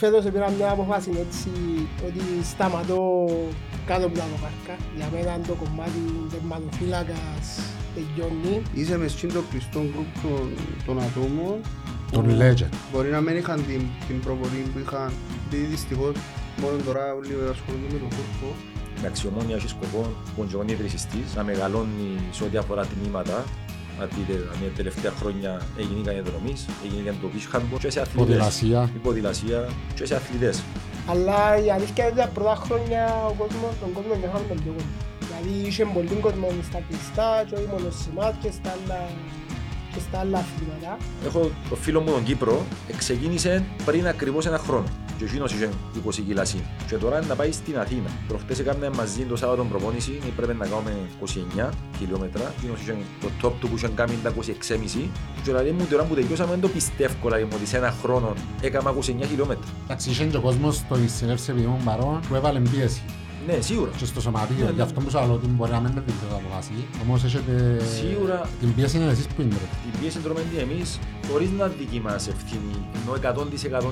Φέτος πήρα μια αποφάση έτσι ότι σταματώ κάτω από τα δοκάρκα. Για μένα το κομμάτι τερματοφύλακας τελειώνει. Είσαι μες στο κλειστό γκρουπ των, των ατόμων Τον που legend. Μπορεί να μην είχαν την, την προβολή που είχαν επειδή δυστυχώς μόνο τώρα λίγο ασχολούνται με τον κόρπο Εντάξει, η ομόνια έχει σκοπό, που ο Τζογόνι ιδρυσιστής, να μεγαλώνει σε ό,τι αφορά τμήματα. Δηλαδή, τα τελευταία χρόνια έγινε η διαδρομής, έγινε το beach handball και σε αθλητές. Ποδηλασία. Η ποδηλασία και σε αθλητές. Αλλά η αλήθεια είναι ότι τα πρώτα χρόνια ο κόσμος, τον κόσμο νιώθαμε τον λίγο. Δηλαδή είχε πολύ κόσμο στα κλειστά και όχι μόνο σε εμάς και στα άλλα, και στα άλλα αθλήματα. Έχω το φίλο μου τον Κύπρο, ξεκίνησε πριν ακριβώς ένα χρόνο. Και εκείνος είχε 20 κιλά συν. Και τώρα είναι να πάει στην Αθήνα. Προχτές έκαμε μαζί το Σάββατο προπόνηση, πρέπει να κάνουμε 29 χιλιόμετρα. Εκείνος είχε το top του που είχε κάνει τα 26,5. Και δηλαδή μου τώρα που τελειώσαμε δεν το πιστεύω δηλαδή, ότι σε ένα χρόνο έκανα 29 χιλιόμετρα. Εντάξει, είχε και ο κόσμος στο συνέλευσε επειδή ήμουν παρόν που έβαλε πίεση Ναι, σίγουρα. και στο σωματείο. Ναι, Γι' ναι. αυτό που σου λέω ότι μπορεί να μην με δείτε το αποφάση. Όμως έχετε... Σίγουρα. Την πίεση είναι εσείς που είναι. ρε. Την πίεση τρώμε την εμείς χωρίς να είναι δική μας ευθύνη, ενώ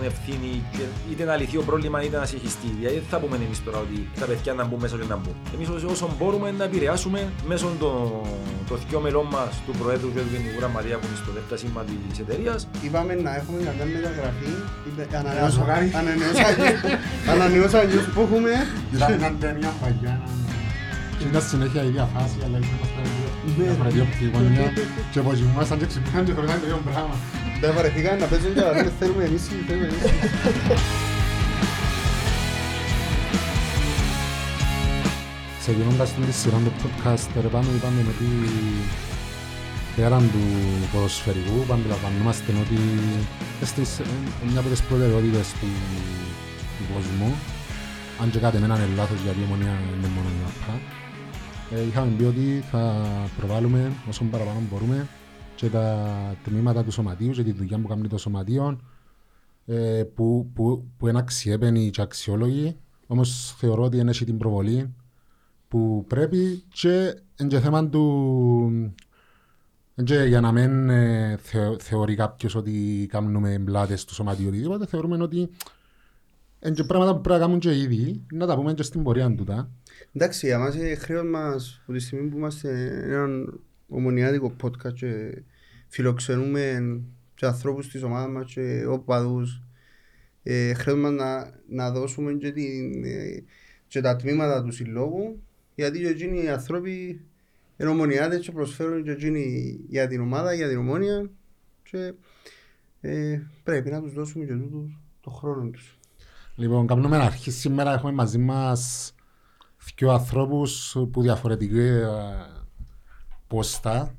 100% ευθύνη και είτε να λυθεί ο πρόβλημα είτε να συγχυστεί. Δηλαδή δεν θα πούμε εμείς τώρα ότι τα παιδιά να μπουν μέσα και να μπουν. Εμείς όσο- όσο μπορούμε να επηρεάσουμε μέσω των το δυο μελών μας, του Προέδρου και του Γενικού Γραμματεία που είναι στο δεύτερο σήμα της εταιρείας, Είπαμε να έχουμε καμιά μεταγραφή είπε- Ανανεώσω χάρη. ανανεώσα- Ανανεώσα αγιούς που έχουμε Ήταν μια ταινία παγιά. Και ήταν συνέχεια η ίδια φάση, αλλά ήμασταν Ναι. διαφορετική οπτική γωνία και πως ήμασταν και ξυπνάνε και χωρίζαν το ίδιο πράγμα. Δεν βαρεθήκαν να παίζουν και να λένε θέλουμε εμείς θέλουμε εμείς Ξεκινώντας την σειρά του podcast, ρε πάνω είπαμε ότι πέραν του ποδοσφαιρικού, αντιλαμβανόμαστε ότι στις, ε, μια από τις προτεραιότητες του, του κόσμου, αν και κάτι εμένα είναι λάθος γιατί η ομονία είναι μόνο η ΑΠΑ, ε, είχαμε πει ότι θα προβάλλουμε όσο παραπάνω μπορούμε και τα τμήματα του σωματείου και τη δουλειά που κάνει το σωματείο ε, που, που, που είναι αξιέπαινοι και αξιόλογοι, όμως θεωρώ ότι είναι την προβολή που πρέπει και είναι και θέμα του εν και για να μην ε, θεω, θεωρεί κάποιος ότι κάνουμε μπλάτες στο σωματείο ή οτιδήποτε, θεωρούμε ότι είναι και πράγματα που πρέπει να κάνουν και ήδη, να τα πούμε και στην πορεία του τα. Εντάξει, για μας είναι χρέος μας από τη στιγμή που είμαστε έναν ομονιάτικο podcast και φιλοξενούμε και ανθρώπους της ομάδας μας και οπαδούς ε, χρέος μας να, να δώσουμε και, την, ε, και τα τμήματα του συλλόγου γιατί και εκείνοι οι άνθρωποι είναι ομονιάτες και προσφέρουν και εκείνοι για την ομάδα, για την ομόνια και ε, πρέπει να τους δώσουμε και τούτους το χρόνο τους. Λοιπόν, κάνουμε αρχή σήμερα, έχουμε μαζί μας δύο ανθρώπους που διαφορετική ε, πόστα.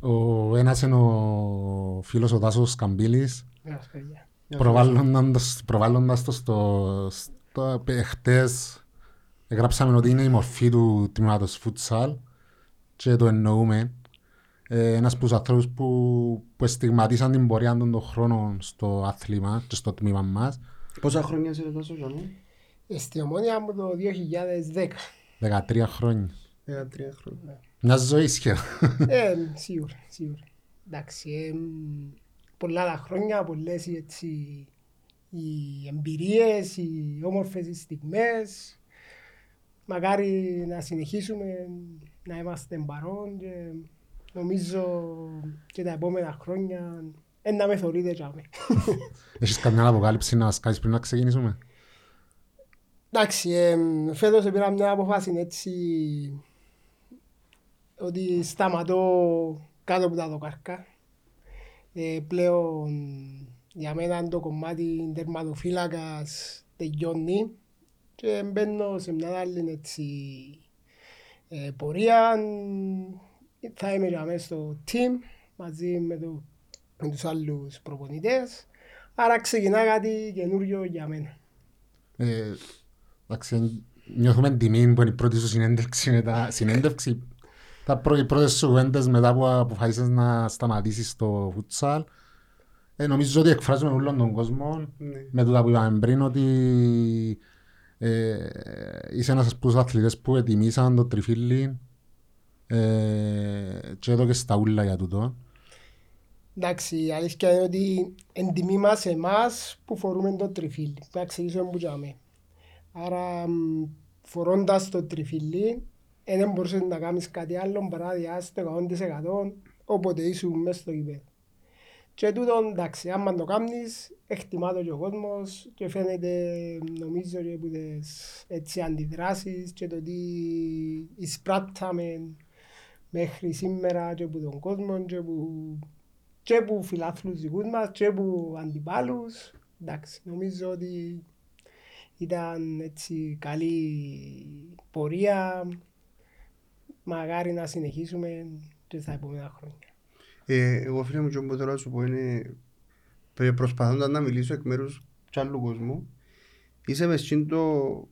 Ο ένας είναι ο φίλος ο Τάσος Καμπύλης, Γεια σας, παιδιά. προβάλλοντας, προβάλλοντας το στο, στο χτες γράψαμε ότι είναι η μορφή του τμήματος futsal και το εννοούμε. Ε, ένας από τους ανθρώπους που, που στιγματίσαν την πορεία των των χρόνων στο άθλημα και στο τμήμα μας. Πόσα χρόνια είσαι ρε τόσο Ζανό; Ε, Στην ομόνια μου το 2010. 13 χρόνια. 13 χρόνια. Μια ζωή σχεδόν. ε, σίγουρα, σίγουρα. Εντάξει, ε, μ, πολλά τα χρόνια, πολλές οι, έτσι, οι εμπειρίες, οι όμορφες οι στιγμές. Μακάρι να συνεχίσουμε να είμαστε παρόν και νομίζω και τα επόμενα χρόνια ε, να με θωρείτε για μέ. Έχεις καμιά αποκάλυψη να μας κάνεις πριν να ξεκινήσουμε; Εντάξει, ε, φέτος πήρα μια αποφάση έτσι ότι σταματώ κάτω από τα δοκάρκα. Ε, πλέον για μένα το κομμάτι τερματοφύλακας τελειώνει και μπαίνω σε μια άλλη έτσι, ε, πορεία. Θα είμαι για μέσα στο team μαζί με, το, με τους άλλους προπονητές. Άρα ξεκινά κάτι καινούριο για μένα. Ε, εντάξει, νιώθουμε τιμή που είναι η πρώτη σου συνέντευξη μετά. Συνέντευξη. Τα πρω, οι πρώτες σου κουβέντες μετά που αποφάσισες να σταματήσεις το futsal. Ε, νομίζω ότι εκφράζουμε όλον τον κόσμο Ναι. με τούτα που είπαμε πριν ότι ε, είσαι ένας από τους αθλητές που ετοιμήσαν το τριφύλι ε, και εδώ και στα ούλα για τούτο. Εντάξει, η αλήθεια είναι ότι εν τιμή μας εμάς που φορούμε το τριφύλι. Να ξεκινήσουμε που τζάμε. Άρα μ, φορώντας το τριφύλι δεν μπορούσες να κάνεις κάτι άλλο παρά να διάσεις το 100% όποτε ήσουν μέσα στο γήπεδο. Και τούτο εντάξει, άμα το κάνεις, εκτιμά το και ο κόσμος και φαίνεται νομίζω και από τις έτσι αντιδράσεις και το τι εισπράτταμε μέχρι σήμερα και από τον κόσμο και από, και από φιλάθλους δικούς μας και από αντιπάλους. Εντάξει, νομίζω ότι ήταν έτσι καλή πορεία. Μαγάρι να συνεχίσουμε και στα επόμενα χρόνια. Ε, εγώ φίλε μου και που θέλω να σου πω είναι πε- προσπαθώντας να μιλήσω εκ μέρους κι άλλου κόσμου είσαι μες στην το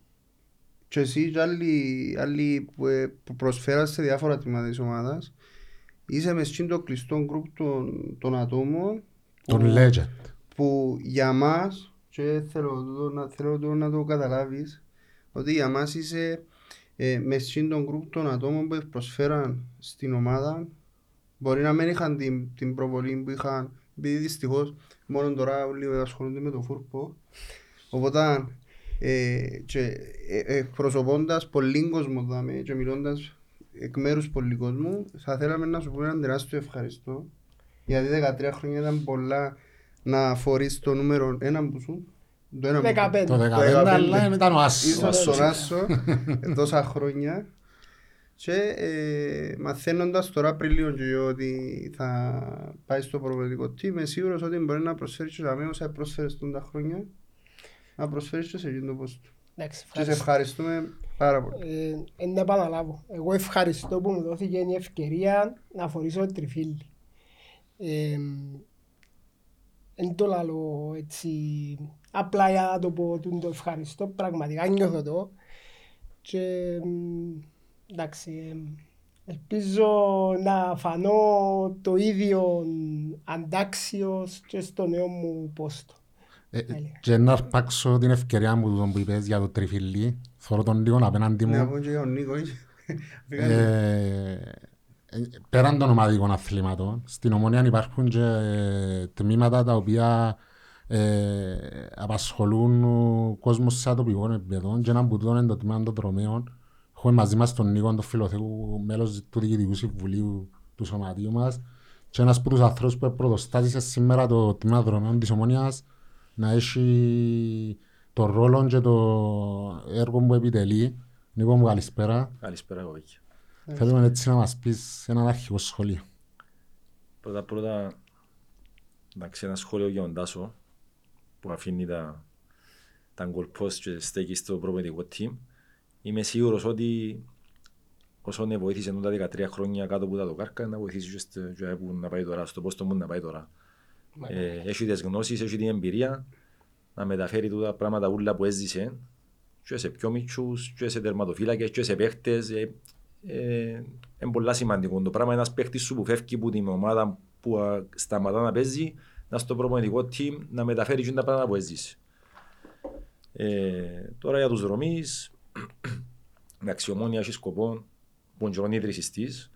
και εσύ και άλλοι, άλλοι που, ε, που προσφέραν σε διάφορα τμήματα της ομάδας είσαι μες στην το κλειστό γκρουπ των, των ατόμων Τον που- legend. που για μας και θέλω το, να, θέλω το να το καταλάβεις ότι για μας είσαι ε, μες στην τον γκρουπ των ατόμων που προσφέραν στην ομάδα μπορεί να μην είχαν την, την προβολή που είχαν επειδή δυστυχώς μόνο τώρα όλοι ασχολούνται με το φούρπο οπότε ε, και ε, εκπροσωπώντας πολλοί κόσμο δάμε, και μιλώντας εκ μέρους πολλοί κόσμου θα θέλαμε να σου πούμε ένα τεράστιο ευχαριστώ γιατί 13 χρόνια ήταν πολλά να φορείς το νούμερο ένα που σου το ένα που σου. 15. Το 15 15. αλλά ήταν ο Άσος. Ήσουν στον Άσο τόσα χρόνια και ε, μαθαίνοντας τώρα πριν λίγο και εγώ ότι θα πάει στο προπαιδικό team είμαι σίγουρος ότι μπορεί να προσφέρεις και αμέσως όσα πρόσφερες τόσα τα χρόνια να προσφέρεις και σε εκείνο το post του. Εντάξει, Και σε ευχαριστώ. ευχαριστούμε πάρα πολύ. Ε, εν να επαναλάβω. Εγώ ευχαριστώ που μου δόθηκε η ευκαιρία να φορήσω το τριφύλι. Ε, εν το λαλώ έτσι, απλά για να το πω τούτο το ευχαριστώ, πραγματικά νιώθω το. Και μ, εντάξει, ε, ελπίζω να φανώ το ίδιο αντάξιος και στο νέο μου πόστο. Ε, Και να αρπάξω την ευκαιρία μου τούτο που είπες για το τριφυλί. Θωρώ τον λίγο απέναντι Να μου. πω και για τον Νίκο. Ε, ε, πέραν των ομαδικών αθλήματων, στην Ομόνια υπάρχουν και ε, τμήματα τα οποία ε, απασχολούν ο κόσμος σε ατοπικό επίπεδο και ένα από τούτο είναι το τμήμα των δρομέων. Έχουμε μαζί μας τον Νίκο, τον Φιλοθέου, μέλος του Διοικητικού Συμβουλίου του Σωματείου μας και ένας από τους ανθρώπους που πρωτοστάτησε σήμερα το τμήμα δρομέων της Ομόνιας να έχει το ρόλο και το έργο που επιτελεί. Νίκο μου καλησπέρα. Καλησπέρα κοπέκια. Θέλουμε έτσι να μας πεις ένα αρχικό σχόλιο. Πρώτα πρώτα, εντάξει, ένα σχόλιο για τον Τάσο που αφήνει τα, τα goal post και στέκει στο προπαιδικό team. Είμαι σίγουρος ότι όσο ναι βοήθησε τα 13 χρόνια κάτω από τα δοκάρκα να βοηθήσει και, στο, και που να πάει τώρα, στο πόστο μου να πάει τώρα. Ε, έχει τις γνώσεις, έχει την εμπειρία να μεταφέρει τούτα πράγματα ούλα που έζησε και σε πιο μικρούς, και σε τερματοφύλακες, και σε παίχτες. Ε, ε, είναι πολύ σημαντικό το πράγμα. Ένας παίχτης σου που φεύγει από την ομάδα που α, σταματά να παίζει, να στο προπονητικό team να μεταφέρει και τα πράγματα που έζησε. Ε, τώρα για τους δρομείς, εντάξει, η Ομόνια έχει σκοπό που είναι και ο ίδρυσης της,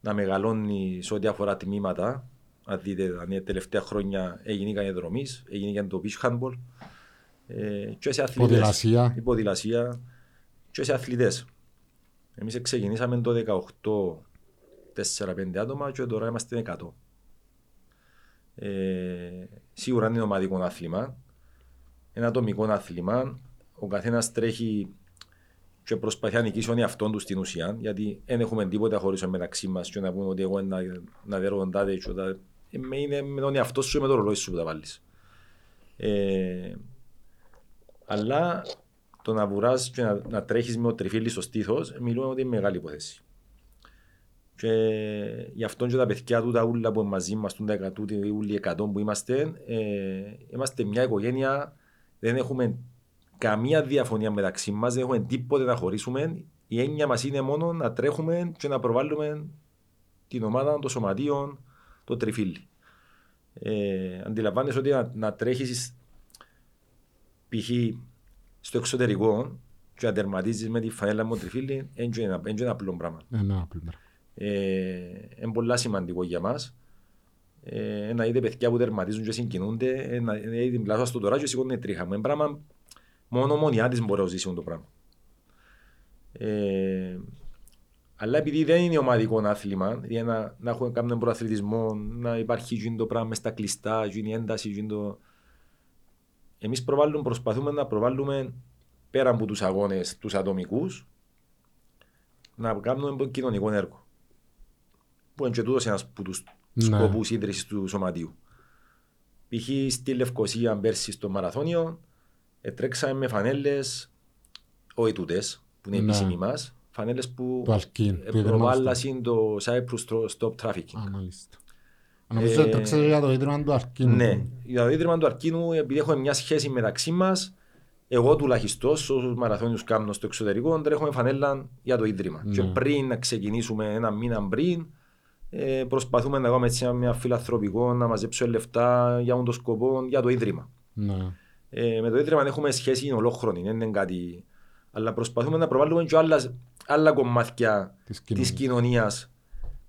να μεγαλώνει σε ό,τι αφορά τμήματα. Αν δείτε, δηλαδή, τα τελευταία χρόνια έγινε και δρομής, έγινε και το beach handball. Ε, και σε αθλητές. Ποδηλασία. Η ποδηλασία και σε αθλητές. Εμείς ξεκινήσαμε το 18 4-5 άτομα και τώρα είμαστε 100. Ε, σίγουρα είναι ομαδικό άθλημα. Ένα ατομικό άθλημα. Ο καθένας τρέχει και προσπαθεί να νικήσει τον εαυτόν του στην ουσία. Γιατί δεν έχουμε τίποτα χωρίς μεταξύ μας και να πούμε ότι εγώ να, να δέρω τον τάδε. και ο τάδε. Ε, με- Είναι με τον εαυτό σου ή με το ρολόι σου που τα βάλεις. Ε, αλλά το να βουράς και να, να τρέχεις με το τριφύλι στο στήθος, μιλούμε ότι είναι μεγάλη υπόθεση. Και γι' αυτό και τα παιδιά του τα ούλα που είναι μαζί μας, τα εκατούτοι, οι ούλοι εκατό που είμαστε, ε, είμαστε μια οικογένεια, δεν έχουμε καμία διαφωνία μεταξύ μας, δεν έχουμε τίποτε να χωρίσουμε. Η έννοια μας είναι μόνο να τρέχουμε και να προβάλλουμε την ομάδα, το σωματείο, το τριφύλι. Ε, αντιλαμβάνεσαι ότι να, να τρέχεις π.χ. στο εξωτερικό και να τερματίζεις με τη φανέλα μου τριφύλι, δεν είναι ένα- δεν είναι ένα απλό πράγμα. Ένα απλό πράγμα. Ε, είναι πολύ σημαντικό για μας. Ε, να δείτε παιδιά που τερματίζουν και συγκινούνται, ε, να δείτε την πλάσα στο τώρα και σηκώνουν τρίχα μου. Είναι πράγμα μόνο μονιά της μπορεί να ζήσει το πράγμα. Ε, αλλά επειδή δεν είναι ομαδικό άθλημα, για να, να έχουμε κάποιον προαθλητισμό, να υπάρχει γίνει το πράγμα στα κλειστά, γίνει ένταση, γίνει το... Εμείς προβάλλουμε, προσπαθούμε να προβάλλουμε πέρα από τους αγώνες τους ατομικούς, να κάνουμε κοινωνικό έργο. Που είναι και τούτος ένας από τους Ναι. σκοπούς ίδρυσης του σωματείου. Π.χ. στη Λευκοσία πέρσι στο μαραθώνιο, ε, τρέξαμε με φανέλες, όχι τούτες, που είναι Ναι. επίσημοι μας, φανέλες που Το Αλκίν, ε, που ήταν προβάλλασαν το Cyprus Stro- Stop Trafficking. Α, μάλιστα. Νομίζω ότι το ξέρεις για το ίδρυμα του Αρκίνου. Ναι, για το ίδρυμα του Αρκίνου, επειδή έχουμε μια σχέση μεταξύ μας, εγώ τουλάχιστον, όσους μαραθώνιους κάνω στο εξωτερικό, τρέχουμε φανέλα για το ίδρυμα. Ναι. Και πριν να ξεκινήσουμε ένα μήνα πριν, ε, προσπαθούμε να κάνουμε έτσι μια φιλανθρωπικό, να μαζέψουμε λεφτά για τον σκοπό για το ίδρυμα. Ναι. Ε, με το ίδρυμα έχουμε σχέση ολόχρονη, δεν είναι κάτι. Αλλά προσπαθούμε να προβάλλουμε και άλλα, άλλα κομμάτια Της της κοινωνίας. κοινωνίας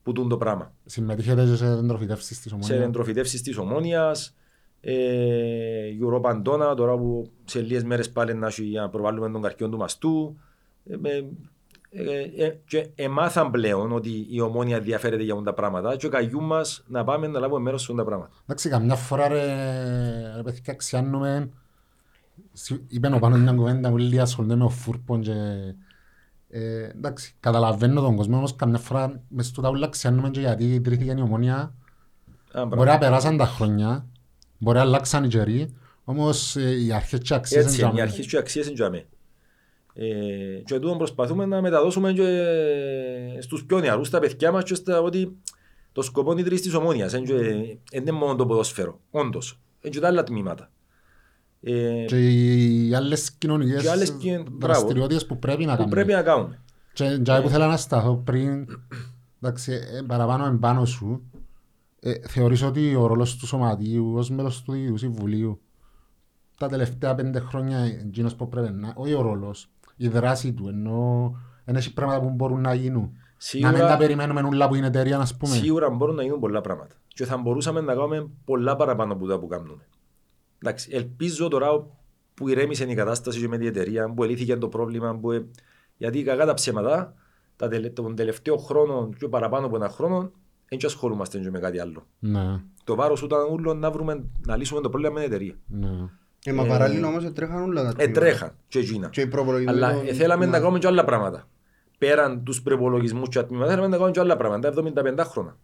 που τούν το πράγμα Συμμετείχετε και σε εντροφητεύσεις της σε ομόνιας. εντροφητεύσεις της Ομόνιας, ε, Europa Αντώνα, τώρα που σε λίγες μέρες πάλι να έχει για να προβάλλουμε τον καρκιόν του μαστού. Ε, με- ε, ε, και εμάθαν πλέον ότι η Ομόνια ενδιαφέρεται για αυτά τα πράγματα και ο καγιού μας να πάμε να λάβουμε μέρος σε αυτά τα πράγματα. Εντάξει, καμιά φορά ρε, ρε παιδιά ξιάνουμε, Συ- είπε ο Πάνος μια κουβέντα που λέει ασχολούνται με ο φούρπον και ε, εντάξει, καταλαβαίνω τον κόσμο, όμως καμιά φορά μες στο ταούλα ξιάνουμε και γιατί ιδρύθηκε η ομόνια. Α, Μπορεί μπράβο. να περάσαν τα χρόνια, μπορεί να αλλάξαν οι καιροί, όμως ε, οι αρχές και οι αξίες Έτσι είναι είναι, οι τζάμε. αρχές και οι αξίες είναι τζαμί. Ε, και τούτο προσπαθούμε να μεταδώσουμε και στους πιο νεαρούς, στα παιδιά μας και στα ότι το σκοπό είναι ίδρυση της Ομόνιας. Δεν είναι μόνο το ποδόσφαιρο, όντως. Είναι και τα άλλα τμήματα. Ε, Και οι άλλες κοινωνικές Και άλλες κοινων- μπράβο. δραστηριότητες που πρέπει να που κάνουμε. πρέπει να κάνουμε. Και και που θέλω να σταθώ πριν, εντάξει, ε, παραπάνω εμπάνω σου, ε, θεωρείς ότι ο ρόλος του σωματείου ως μέλος του Διοικητικού Συμβουλίου τα τελευταία πέντε χρόνια εκείνος που πρέπει να, όχι ο ρόλος, η δράση του, ενώ δεν έχει πράγματα που μπορούν να γίνουν. Να μην τα Σίγουρα, περιμένουμε όλα που είναι εταιρεία, ας πούμε. σίγουρα μπορούν να γίνουν πολλά πράγματα. Και θα μπορούσαμε να κάνουμε πολλά παραπάνω από τα που κάνουμε. Εντάξει, ελπίζω τώρα που ηρέμησε η κατάσταση και με την εταιρεία, που ελύθηκε το πρόβλημα, που, ε, γιατί κακά τα ψέματα, τα τελε, τον τελευταίο χρόνο και παραπάνω από ένα χρόνο, δεν ασχολούμαστε και με κάτι άλλο. Ναι, Το βάρος ήταν όλο να, βρούμε, να λύσουμε το πρόβλημα με την εταιρεία. ναι. Ε, μα παράλληλα όμως τρέχαν όλα τα Ε, τμήματα. τρέχαν και εκείνα. Και οι προπολογισμοί Αλλά των- ε, θέλαμε να Ναι. κάνουμε και άλλα πράγματα. Πέραν τους προπολογισμούς και ατμήματα, θέλαμε να κάνουμε και άλλα πράγματα. 75 χρόνια.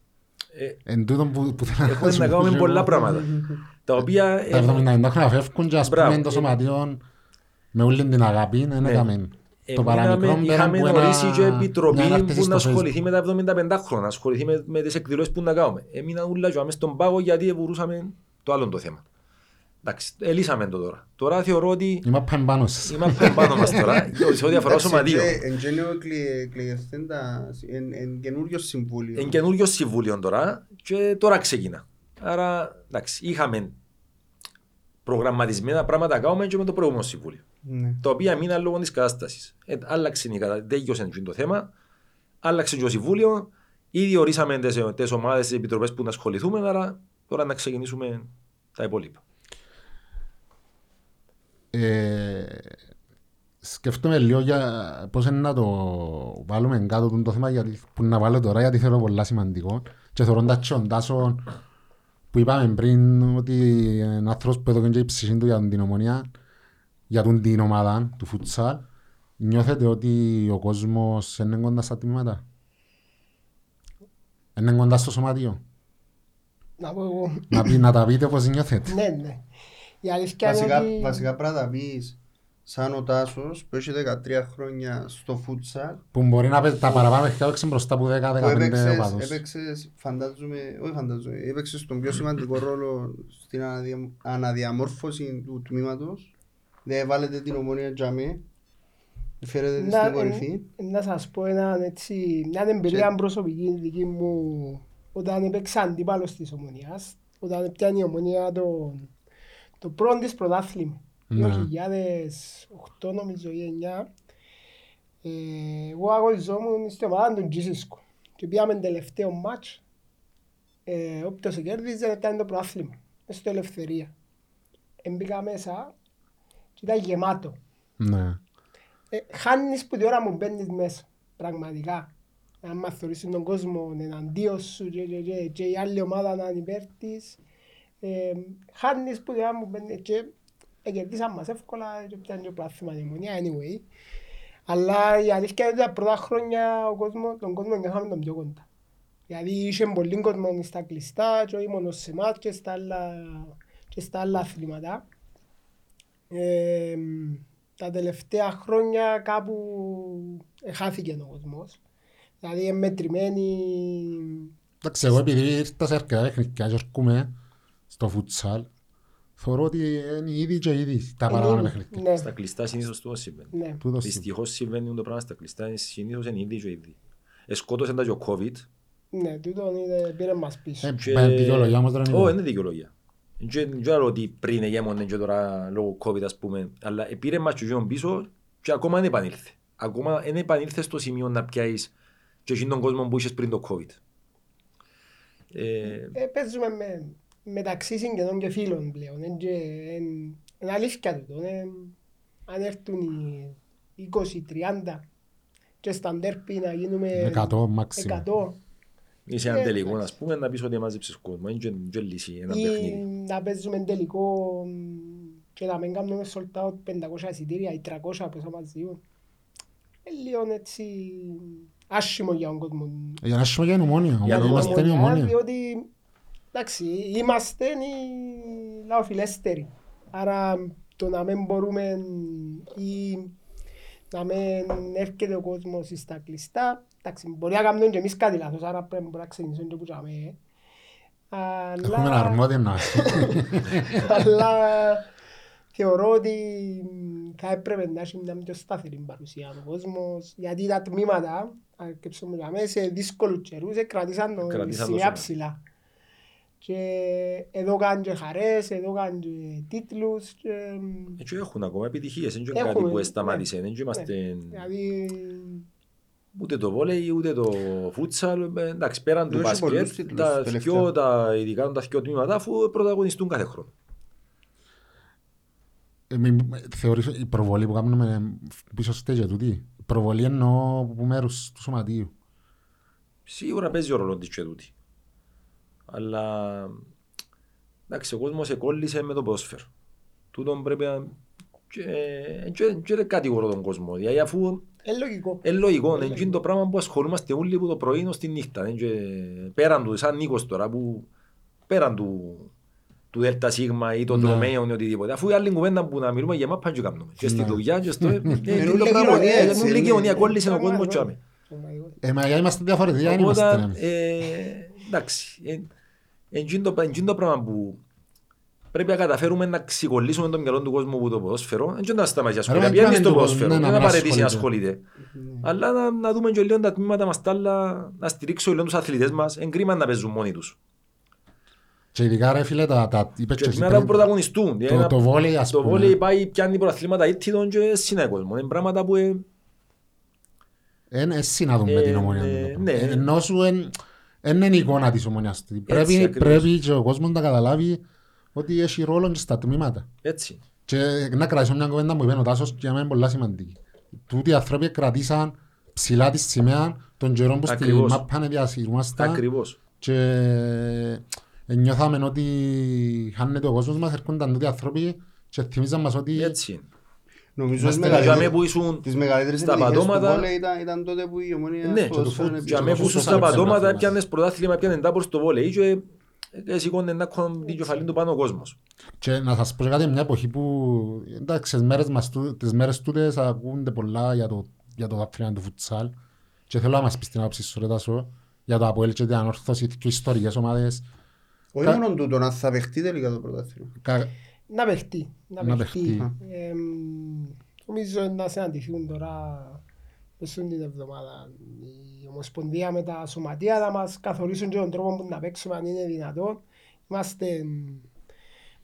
Ε, Εν τούτο που, που θέλω έχουμε σου να πω κάνουμε και πολλά εγώ. πράγματα. τα οποία Τα ε, 75 χρόνια φεύγουν και ας Μπράβο. πούμε το σωματείο με όλη την αγάπη, δεν Ναι. έκαμε. Το εμείναμε- παραμικρό πέραν είχαμε που ένα- ορίσει και μια επιτροπή ανάρτηση που να στο ασχοληθεί με τα 75 χρόνια, να ασχοληθεί με, με τις εκδηλώσεις που να κάνουμε. Έμειναν όλα και αμέσως στον πάγο γιατί μπορούσαμε το άλλο το θέμα. Εντάξει, ελύσαμε το τώρα. Τώρα θεωρώ ότι Είμαι απ' πάνω σας. είμαστε πάνω μας τώρα, σε ό,τι αφορά Εντάξει, σωματείο. και εν γένειο εκλε- εκλεγεστέν τα- εν- εν καινούριο συμβούλιο. Είναι καινούριο συμβούλιο τώρα και τώρα ξεκινά. Άρα, εντάξει, είχαμε προγραμματισμένα πράγματα κάνουμε και με το προηγούμενο συμβούλιο. Ναι. Τα οποία μείναν λόγω της κατάστασης. Ε, άλλαξε η κατάσταση, τέλειωσε το θέμα, άλλαξε και το συμβούλιο. Ήδη ορίσαμε τι ομάδες, τις επιτροπές που να ασχοληθούμε, άρα τώρα να ξεκινήσουμε τα υπόλοιπα. Ε, σκεφτούμε λίγο για πώς είναι να το βάλουμε κάτω το θέμα γιατί, που να βάλω τώρα γιατί θέλω πολλά σημαντικό και θεωρώντας και τον Τάσο που είπαμε πριν ότι είναι άνθρωπος που έδωκε και η ψυχή του για την ομονία για τον την ομάδα του φουτσάλ νιώθετε ότι ο κόσμος είναι κοντά στα τμήματα; Είναι κοντά στο σωματείο; Να πω εγώ. να, πει, να τα πείτε πώς νιώθετε Ναι, ναι. Η αλήθεια είναι Βασικά, ότι... βασικά πρέπει να τα πεις σαν ο Τάσος που έχει 13 χρόνια στο φούτσαλ που μπορεί να παίζει τα παραπάνω παιχνίδια παίξουν μπροστά από 10-15 που έπαιξες, οπαδούς. έπαιξες, φαντάζομαι, όχι φαντάζομαι, έπαιξες τον πιο σημαντικό ρόλο στην αναδια, αναδιαμόρφωση του τμήματος. Δεν βάλετε την ομόνια τζαμί, φέρετε τη Να- στην κορυφή. ε, Να σας πω έναν έτσι, μια εμπειρία προσωπική δική μου όταν έπαιξα αντίπαλος της Ομονίας, όταν πιάνει η Ομονία το, το πρώτο της πρωτάθλημα, Ναι. 2008 νομίζω ή 2009, ε, εγώ αγωνιζόμουν στην ομάδα του Τζίσισκο και πήγαμε τελευταίο μάτς ε, όποιος κέρδιζε ήταν το προάθλημα. Μες στο ελευθερία. Εμπήκα μέσα και ήταν γεμάτο. Ναι. Ε, χάνεις που τη ώρα μου μπαίνεις μέσα. Πραγματικά. Αν μας θεωρήσεις τον κόσμο εναντίον σου και, και, και, και η άλλη ομάδα να είναι υπέρ της. Ε, χάνεις που τη ώρα μου μπαίνεις και ε, κερδίσαν μας εύκολα και πιάνε και το πλάθημα η Ομονία anyway. Αλλά η αλήθεια είναι ότι τα πρώτα χρόνια ο κόσμο, τον κόσμο νιώθαμε τον πιο κοντά. Δηλαδή είχε πολύ κόσμο στα κλειστά και όχι μόνο σε εμάς και στα άλλα, και στα άλλα αθλήματα. Ε, τα τελευταία χρόνια κάπου χάθηκε ο κόσμος. Δηλαδή είναι μετρημένοι... Εντάξει, εγώ επειδή ήρθα σε αρκετά παιχνίδια και έρχομαι στο φουτσάλ, θεωρώ ότι είναι ήδη και ήδη τα παραπάνω Είναι- παιχνίδια. Ναι, Στα κλειστά συνήθως τούτο συμβαίνει. ναι. Τούτο συμβαίνει. Δυστυχώς συμβαίνει το πράγμα στα κλειστά, συνήθως είναι ήδη και ήδη. Εσκότωσαν τα και ο COVID. Ναι, τούτο είναι, πήρε μας πίσω. Ε, και- με δικαιολογία όμως δεν είναι Ω, εγώ. είναι δικαιολογία. Και δεν ξέρω ότι πριν εγέμονε και τώρα λόγω COVID ας πούμε, αλλά πήρε μας και εκείνον πίσω και ακόμα δεν επανήλθε. Ακόμα δεν επανήλθε στο σημείο να πιάσεις και εκείνον τον κόσμο που είχες πριν το COVID. Ε, Ε, παίζουμε με, μεταξύ συγγενών και φίλων πλέον. Είναι, και- εν- είναι αλήθεια τούτο. Είναι, αν έρθουν οι 20-30 και στα ντέρπι να γίνουμε 100 μάξιμο. 100 είσαι έναν Ε, τελικό εντάξει. ας πούμε να πεις ότι μάζεψες κόσμο. Είναι και- και λύση ένα ή παιχνίδι. να παίζουμε τελικό μ, και να μην κάνουμε sold out 500 εισιτήρια ή 300 πόσα μας διούν. Είναι λίγο έτσι άσχημο για τον κόσμο. Για να σου για είναι ομόνια. Για Ομόνια να Είμαστε είναι Ομονιά, ομόνια. Διότι, εντάξει, είμαστε οι λαοφιλέστεροι. Άρα το να μην μπορούμε ή να μην έρχεται ο κόσμος στα κλειστά, εντάξει, μπορεί να κάνουμε και εμείς κάτι λάθος, άρα πρέπει να ξεκινήσουμε και που τσάμε. Έχουμε ένα αρμόδιο να αλλά θεωρώ ότι θα έπρεπε να έχει μια πιο σταθερή παρουσία ο κόσμος, γιατί τα τμήματα, αν σκέψουμε για μέσα, σε δύσκολους καιρούς, ε, κρατήσαν το Κρατήσαν το σημεία σώμα. ψηλά. Και εδώ κάνουν και χαρές, εδώ κάνουν και τίτλους. Και... Έτσι έχουν ακόμα επιτυχίες, είναι και Έχουμε, κάτι που ναι. σταμάτησε. Δεν είμαστε Δηλαδή, ούτε το βόλεϊ, ούτε το φούτσαλ. Ε, Εντάξει, πέραν του Έχει πολλούς μπάσκετ, τίτλους τα τελευταία. δυο, τα, ειδικά τα δυο τμήματα, αφού πρωταγωνιστούν κάθε χρόνο. Ε, μη- Θεωρείς η προβολή που κάνουμε πίσω στη για τούτη. Η προβολή εννοώ από μέρους του σωματείου. Σίγουρα παίζει ο ρόλος της και τούτη. Αλλά εντάξει, ο κόσμος εκόλλησε με το ποδόσφαιρο. Τούτον πρέπει να... Και, και, και δεν κατηγορώ τον κόσμο, δηλαδή αφού είναι λογικό. είναι λογικό, είναι εκείνο το πράγμα που ασχολούμαστε όλοι από το πρωί ως τη νύχτα. είναι και πέραν του, σαν Νίκος τώρα, που πέραν του, του Δέλτα Σίγμα ή των Ναι. δρομέων ή οτιδήποτε. Αφού η άλλη κουβέντα που να μιλούμε για μας πάνε και κάνουμε. Και στη Ναι. δουλειά και στο... ε, Είναι εκείνο όλη το η πράγμα, κοινωνία ε, έτσι, είναι όλη η είναι- κοινωνία, κόλλησε ο κόσμος Πραγματικά. και Πραγματικά. Ε, μα για είμαστε διαφορετικοί, δεν Οπότε, είμαστε. Ε, εντάξει, ε, εκείνο το- εκείνο το πράγμα που πρέπει να καταφέρουμε να ξεκολλήσουμε το μυαλό του κόσμου από το ποδόσφαιρο, δεν να σταματήσει να ασχολείται, Ρε, πιάνεις μα στο το- ποδόσφαιρο, ναι, να δεν μην να παραιτήσει να ασχολείται. ασχολείται. Αλλά να, να δούμε και λίγο τα τμήματα μας τα άλλα, να στηρίξουμε λίγο τους αθλητές μας, εν κρίμα να παίζουν μόνοι τους. Και ειδικά ρε φίλε, τα, τα, είπες Και και εσύ τμήματα που πριν, πρωταγωνιστούν. δηλαδή το, να- το βόλεϊ ας Το πούμε. βόλεϊ πάει, πιάνει πρωταθλήματα ήττητων και συνάει κόσμο. Είναι πράγματα που... ε, Είναι εσύ να δούμε Ε, την ομονία. ε, του. ναι. Ε, Ενώ σου εν- εν είναι η εικόνα της ομονιάς του. Πρέπει, ακριβώς. πρέπει και ο κόσμος να καταλάβει ότι έχει ρόλο και στα τμήματα. Έτσι. Και να κρατήσω μια κουβέντα που είπε ο Τάσος και για μένα είναι πολλά σημαντική. Τούτοι οι άνθρωποι κρατήσαν ψηλά τη σημαία των καιρών που στη Ακριβώς. μάπα διασυρμάσταν Ακριβώς. και νιώθαμε ότι χάνεται ο κόσμος μας, έρχονταν τούτοι οι άνθρωποι και θυμίζαν μας ότι Έτσι. Είναι. Νομίζω τις Είμαστε Για μέ μεγαλύτερες- που ήσουν τις μεγαλύτερες στα επιτυχίες του πατώματα, βόλεϊ ήταν, ήταν τότε που η ομονία Ναι, στο το Σφαίρον φουτ- έπαιζε. Για το μέ που φούτσα σου στα έπαιξε πατώματα να έπιανες πρωτάθλημα, έπιανε τάπορ στο βόλεϊ και ε, σηκώνε να έχουν την κεφαλή του πάνω ο κόσμος. Και να σας πω και κάτι, μια εποχή που εντάξει, τις μέρες, μας, τού- τις μέρες τούτες ακούνται πολλά για το, για το δαφρυνά του φουτσάλ και θέλω να μας πεις την άποψη σου ρε Τάσο, για το Αποέλ και την ανόρθωση και ιστορικές ομάδες. Όχι Κα- μόνο τούτο, να θα παιχτεί τελικά το πρωτάθλημα. Κα- Να παιχτεί. Να Να παιχτεί. παιχτεί. Εμ, Νομίζω να συναντηθούν τώρα μες την εβδομάδα η Ομοσπονδία με τα σωματεία να μας καθορίσουν και τον τρόπο που να παίξουμε αν είναι δυνατόν. Είμαστε εμ,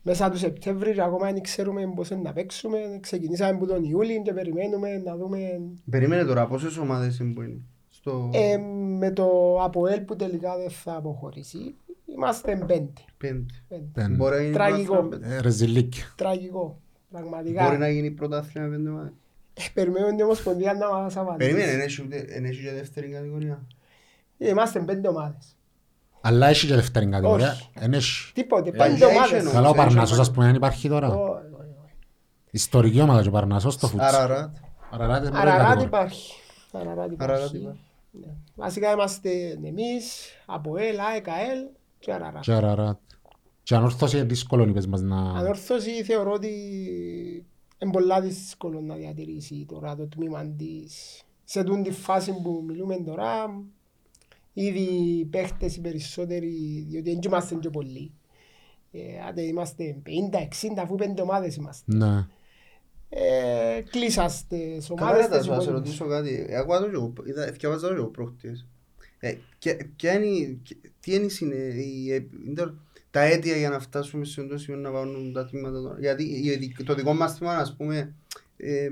μέσα του Σεπτέμβρη και ακόμα δεν ξέρουμε πώς είναι να παίξουμε. Ξεκινήσαμε από τον Ιούλη και περιμένουμε να δούμε Περίμενε τώρα, πόσες ομάδες είναι που είναι. Στο... ε, με το ΑΠΟΕΛ που τελικά δεν θα αποχωρήσει. Είμαστε πέντε. Πέντε. πέντε. Πέντε. Μπορεί να γίνει Τραγικό. πρωτάθλημα με- Ε, Ρεζιλίκια. Τραγικό. Πραγματικά. Μπορεί να γίνει πρωτάθλημα με πέντε ομάδες. Ε, Περιμένουμε την Ομοσπονδία να μας απαντήσει. Περίμενε, εν έχει ούτε- εν έχει και δεύτερη κατηγορία. Είμαστε πέντε ομάδες. Αλλά έχει και δεύτερη κατηγορία. Όχι. Εν έχει. Τίποτε. Ε, Πέντε έχει ομάδες. εννοώ. Καλά ο έχει Παρνάσος ομάδα. ας πούμε δεν υπάρχει τώρα. Όχι, όχι, όχι. Ιστορική ομάδα και ο Παρνάσος στο φούτς. Αραράτ. Αραράτ είναι πρώτη Αραράτ κατηγορία. υπάρχει. Αραράτ Αραράτ υπάρχει. υπάρχει. Ναι. Βασικά είμαστε εμείς, από ΕΛ, ΑΕΚΑΕΛ και Αραράτ. Και Αραράτ. Και ανόρθωση είναι δύσκολο είπες μας να... Ανόρθωση θεωρώ ότι είναι πολλά δύσκολο να διατηρήσει τώρα το τμήμα της. Σε τούν τη φάση που μιλούμε τώρα, ήδη οι παίχτες οι περισσότεροι, διότι δεν είμαστε και πολλοί. Ε, άντε είμαστε 50-60 αφού πέντε ομάδες είμαστε. Ναι. Ε, κλείσαστε σε Καλά ομάδες ρε, θα τις σου να σε υπόλοιπες. ρωτήσω κάτι. Ε, Ακούω το και εγώ, είδα- εθιάβαζα το και εγώ προχτές. Ε, ποια- ποια είναι η- τι είναι η συνε- η- ε, είναι τα αίτια για να φτάσουμε σε αυτό το σημείο να βάλουν τα τμήματα τώρα. Γιατί η- το δικό μας τμήμα, ας πούμε, ε,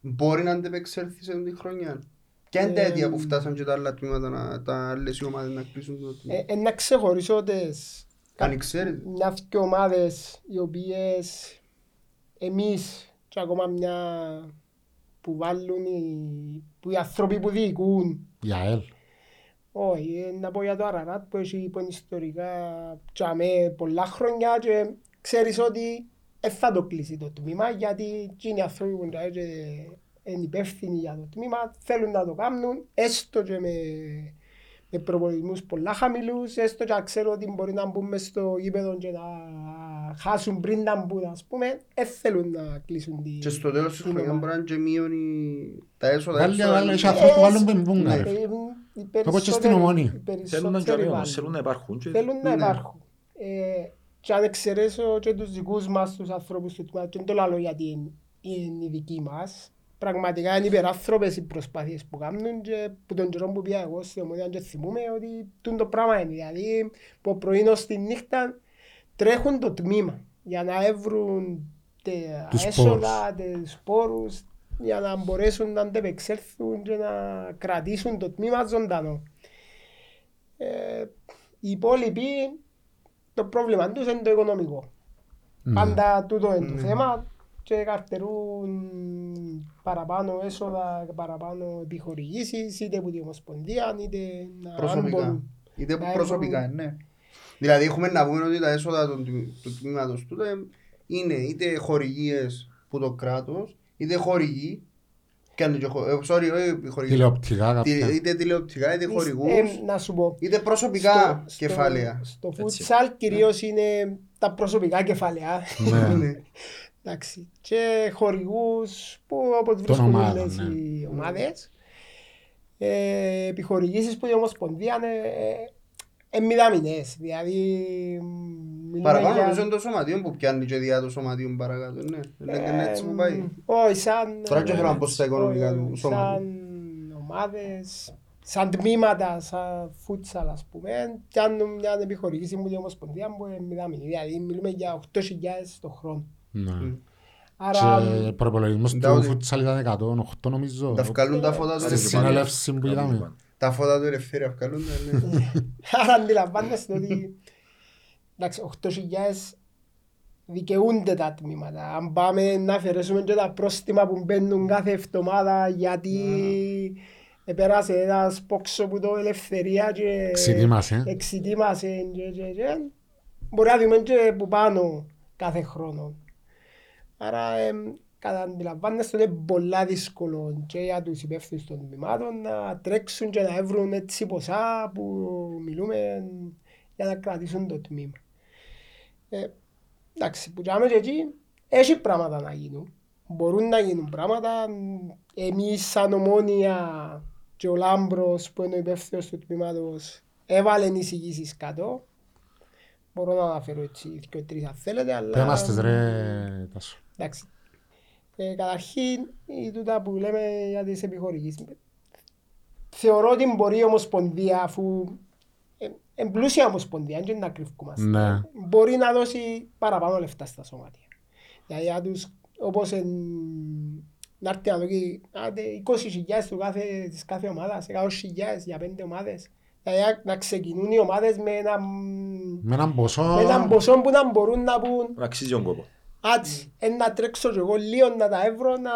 μπορεί να αντεπεξέλθει σε αυτή τη χρονιά. Ποια είναι τα Ε, αίτια που φτάσαν και τα άλλα τμήματα, να- τα άλλες οι ομάδες να κλείσουν το τμήμα; Ε, ε, να ξεχωρίσω τις Αν ξέρετε. μια δυο ομάδες οι οποίες εμείς και ακόμα μια που βάλουν οι, που οι άνθρωποι που διοικούν Η ΑΕΛ. Όχι, ε, να πω για το Αραράτ που έχει που είναι ιστορικά τσάμε πολλά χρόνια και ξέρεις ότι δεν θα το κλείσει το τμήμα γιατί εκείνοι οι άνθρωποι που είναι και είναι υπεύθυνοι για το τμήμα θέλουν να το κάνουν έστω και με, με προπολογισμούς πολλά χαμηλούς έστω και να ξέρουν ότι μπορεί να μπουν μες στο γήπεδο και να χάσουν πριν να μπουν ας πούμε δεν θέλουν να κλείσουν τη Και στο τέλος της την χρονιάς ομάδα. μπορεί να είναι και μείωνει τα έσοδα. Βάλει, έξοδα. βάλει, έχει ανθρώπους που βάλουν πεμπούγκα, ρε. Ε, οι Όπως και στην περισσότεροι- Ομόνη. οι Θέλουν να περισσότεροι τζαμίωνουν, βάλουν. θέλουν να υπάρχουν. και- Θέλουν να Ναι. υπάρχουν. Ε, και αν εξαιρέσω και τους δικούς μας τους ανθρώπους του τμήματος, και δεν το λέω γιατί είναι, είναι οι δικοί μας, πραγματικά είναι υπεράνθρωπες οι προσπάθειες που κάνουν και που τον καιρό που πήγα εγώ στην Ομόνια και θυμούμαι ότι τούν το πράγμα είναι. Δηλαδή, από πρωί ως τη νύχτα τρέχουν το τμήμα για να έβρουν τα Τους έσοδα, τους σπόρους, για να μπορέσουν να αντεπεξέλθουν και να κρατήσουν το τμήμα ζωντανό. Ε, οι υπόλοιποι, το πρόβλημα τους είναι το οικονομικό. Ναι. Πάντα τούτο είναι το Ναι. θέμα και καρτερούν παραπάνω έσοδα, παραπάνω επιχορηγήσεις, είτε από την Ομοσπονδία, είτε να αν Προσωπικά. μπορούν. Είτε Να προσωπικά, έχουν- ναι. Δηλαδή έχουμε να πούμε ότι τα έσοδα του, του τμήματος του ε, είναι είτε χορηγίες που το κράτος, είτε χορηγοί, και αν είναι και χο- ε, sorry, όχι χορηγοί, Τηλεοπτικά τι- κάποια. είτε τηλεοπτικά, είτε χορηγούς, Ε, να σου πω. είτε προσωπικά στο- κεφάλαια. Στο Έτσι. φούτσαλ κυρίως είναι τα προσωπικά κεφάλαια. Ναι. Ναι. Εντάξει. Και χορηγούς που όπως Των βρίσκουν ομάδων, όλες ναι. οι ομάδες. Ε, επιχορηγήσεις που η Ομοσπονδία είναι ε, μηδαμινές. Δηλαδή μιλούμε Παραπάνω για- νομίζω είναι το σωματείο που πιάνει και διά το σωματείο παρακάτω, ναι. Δεν είναι έτσι που πάει. Ε, Όχι, σαν... Τώρα και θέλω να μπω στα οικονομικά όχι, του όχι, σώματος. Σαν ομάδες, σαν τμήματα, σαν φούτσαλ ας πούμε, πιάνουν μια επιχορήγηση μου η Ομοσπονδία που είναι μηδαμινή. Δηλαδή μιλούμε για 8.000 το χρόνο. Ναι. Άρα Και προπολογισμός Εντάω του ότι- φούτσαλ ήταν 108 νομίζω. Τα βγάλουν τα φώτα του Στη ελευθερία. συνέλευση που Κάνουν είδαμε. πάντα. Τα φώτα του ελευθερία βγάλουν τα, ναι. Άρα αντιλαμβάνεστε ότι εντάξει, 8.000 δικαιούνται τα τμήματα. Αν πάμε να αφαιρέσουμε και τα πρόστιμα που μπαίνουν κάθε εβδομάδα γιατί επέρασε ένας πόξο που το ελευθερία και Ξετοίμασε. εξητήμασε και, και, και, μπορεί να δούμε και που πάνω κάθε χρόνο. Άρα εμ, κατά αντιλαμβάνεστε ότι είναι πολλά δύσκολο και για τους υπεύθυνους των τμήματων να τρέξουν και να βρουν έτσι ποσά που μιλούμε για να κρατήσουν το τμήμα. Ε, εντάξει, που κάνουμε και εκεί, έχει πράγματα να γίνουν. Μπορούν να γίνουν πράγματα. Εμείς σαν ομόνια και ο Λάμπρος που είναι ο υπεύθυνος του τμήματος έβαλε εισηγήσεις κάτω. Μπορώ να αναφέρω έτσι και τρεις αν θέλετε, αλλά... Πέμαστες ρε Τάσο. Εντάξει. Ε, καταρχήν, η τούτα που λέμε για τις επιχορηγήσεις. Θεωρώ ότι μπορεί η Ομοσπονδία, αφού ε, εμπλούσια Ομοσπονδία, δεν να κρυφκούμαστε, Ναι. μπορεί να δώσει παραπάνω λεφτά στα σωματεία. Δηλαδή, για τους, όπως εν, να έρθει να δώσει άντε, 20.000 του κάθε, της κάθε ομάδας, 100.000 για πέντε ομάδες. Δηλαδή, να ξεκινούν οι ομάδες με ένα, Με έναν ποσό... με έναν ποσό που να μπορούν να πούν Να αξίζει τον κόπο. «Άτσι, ε, να τρέξω και εγώ λίγο να τα έβρω, να,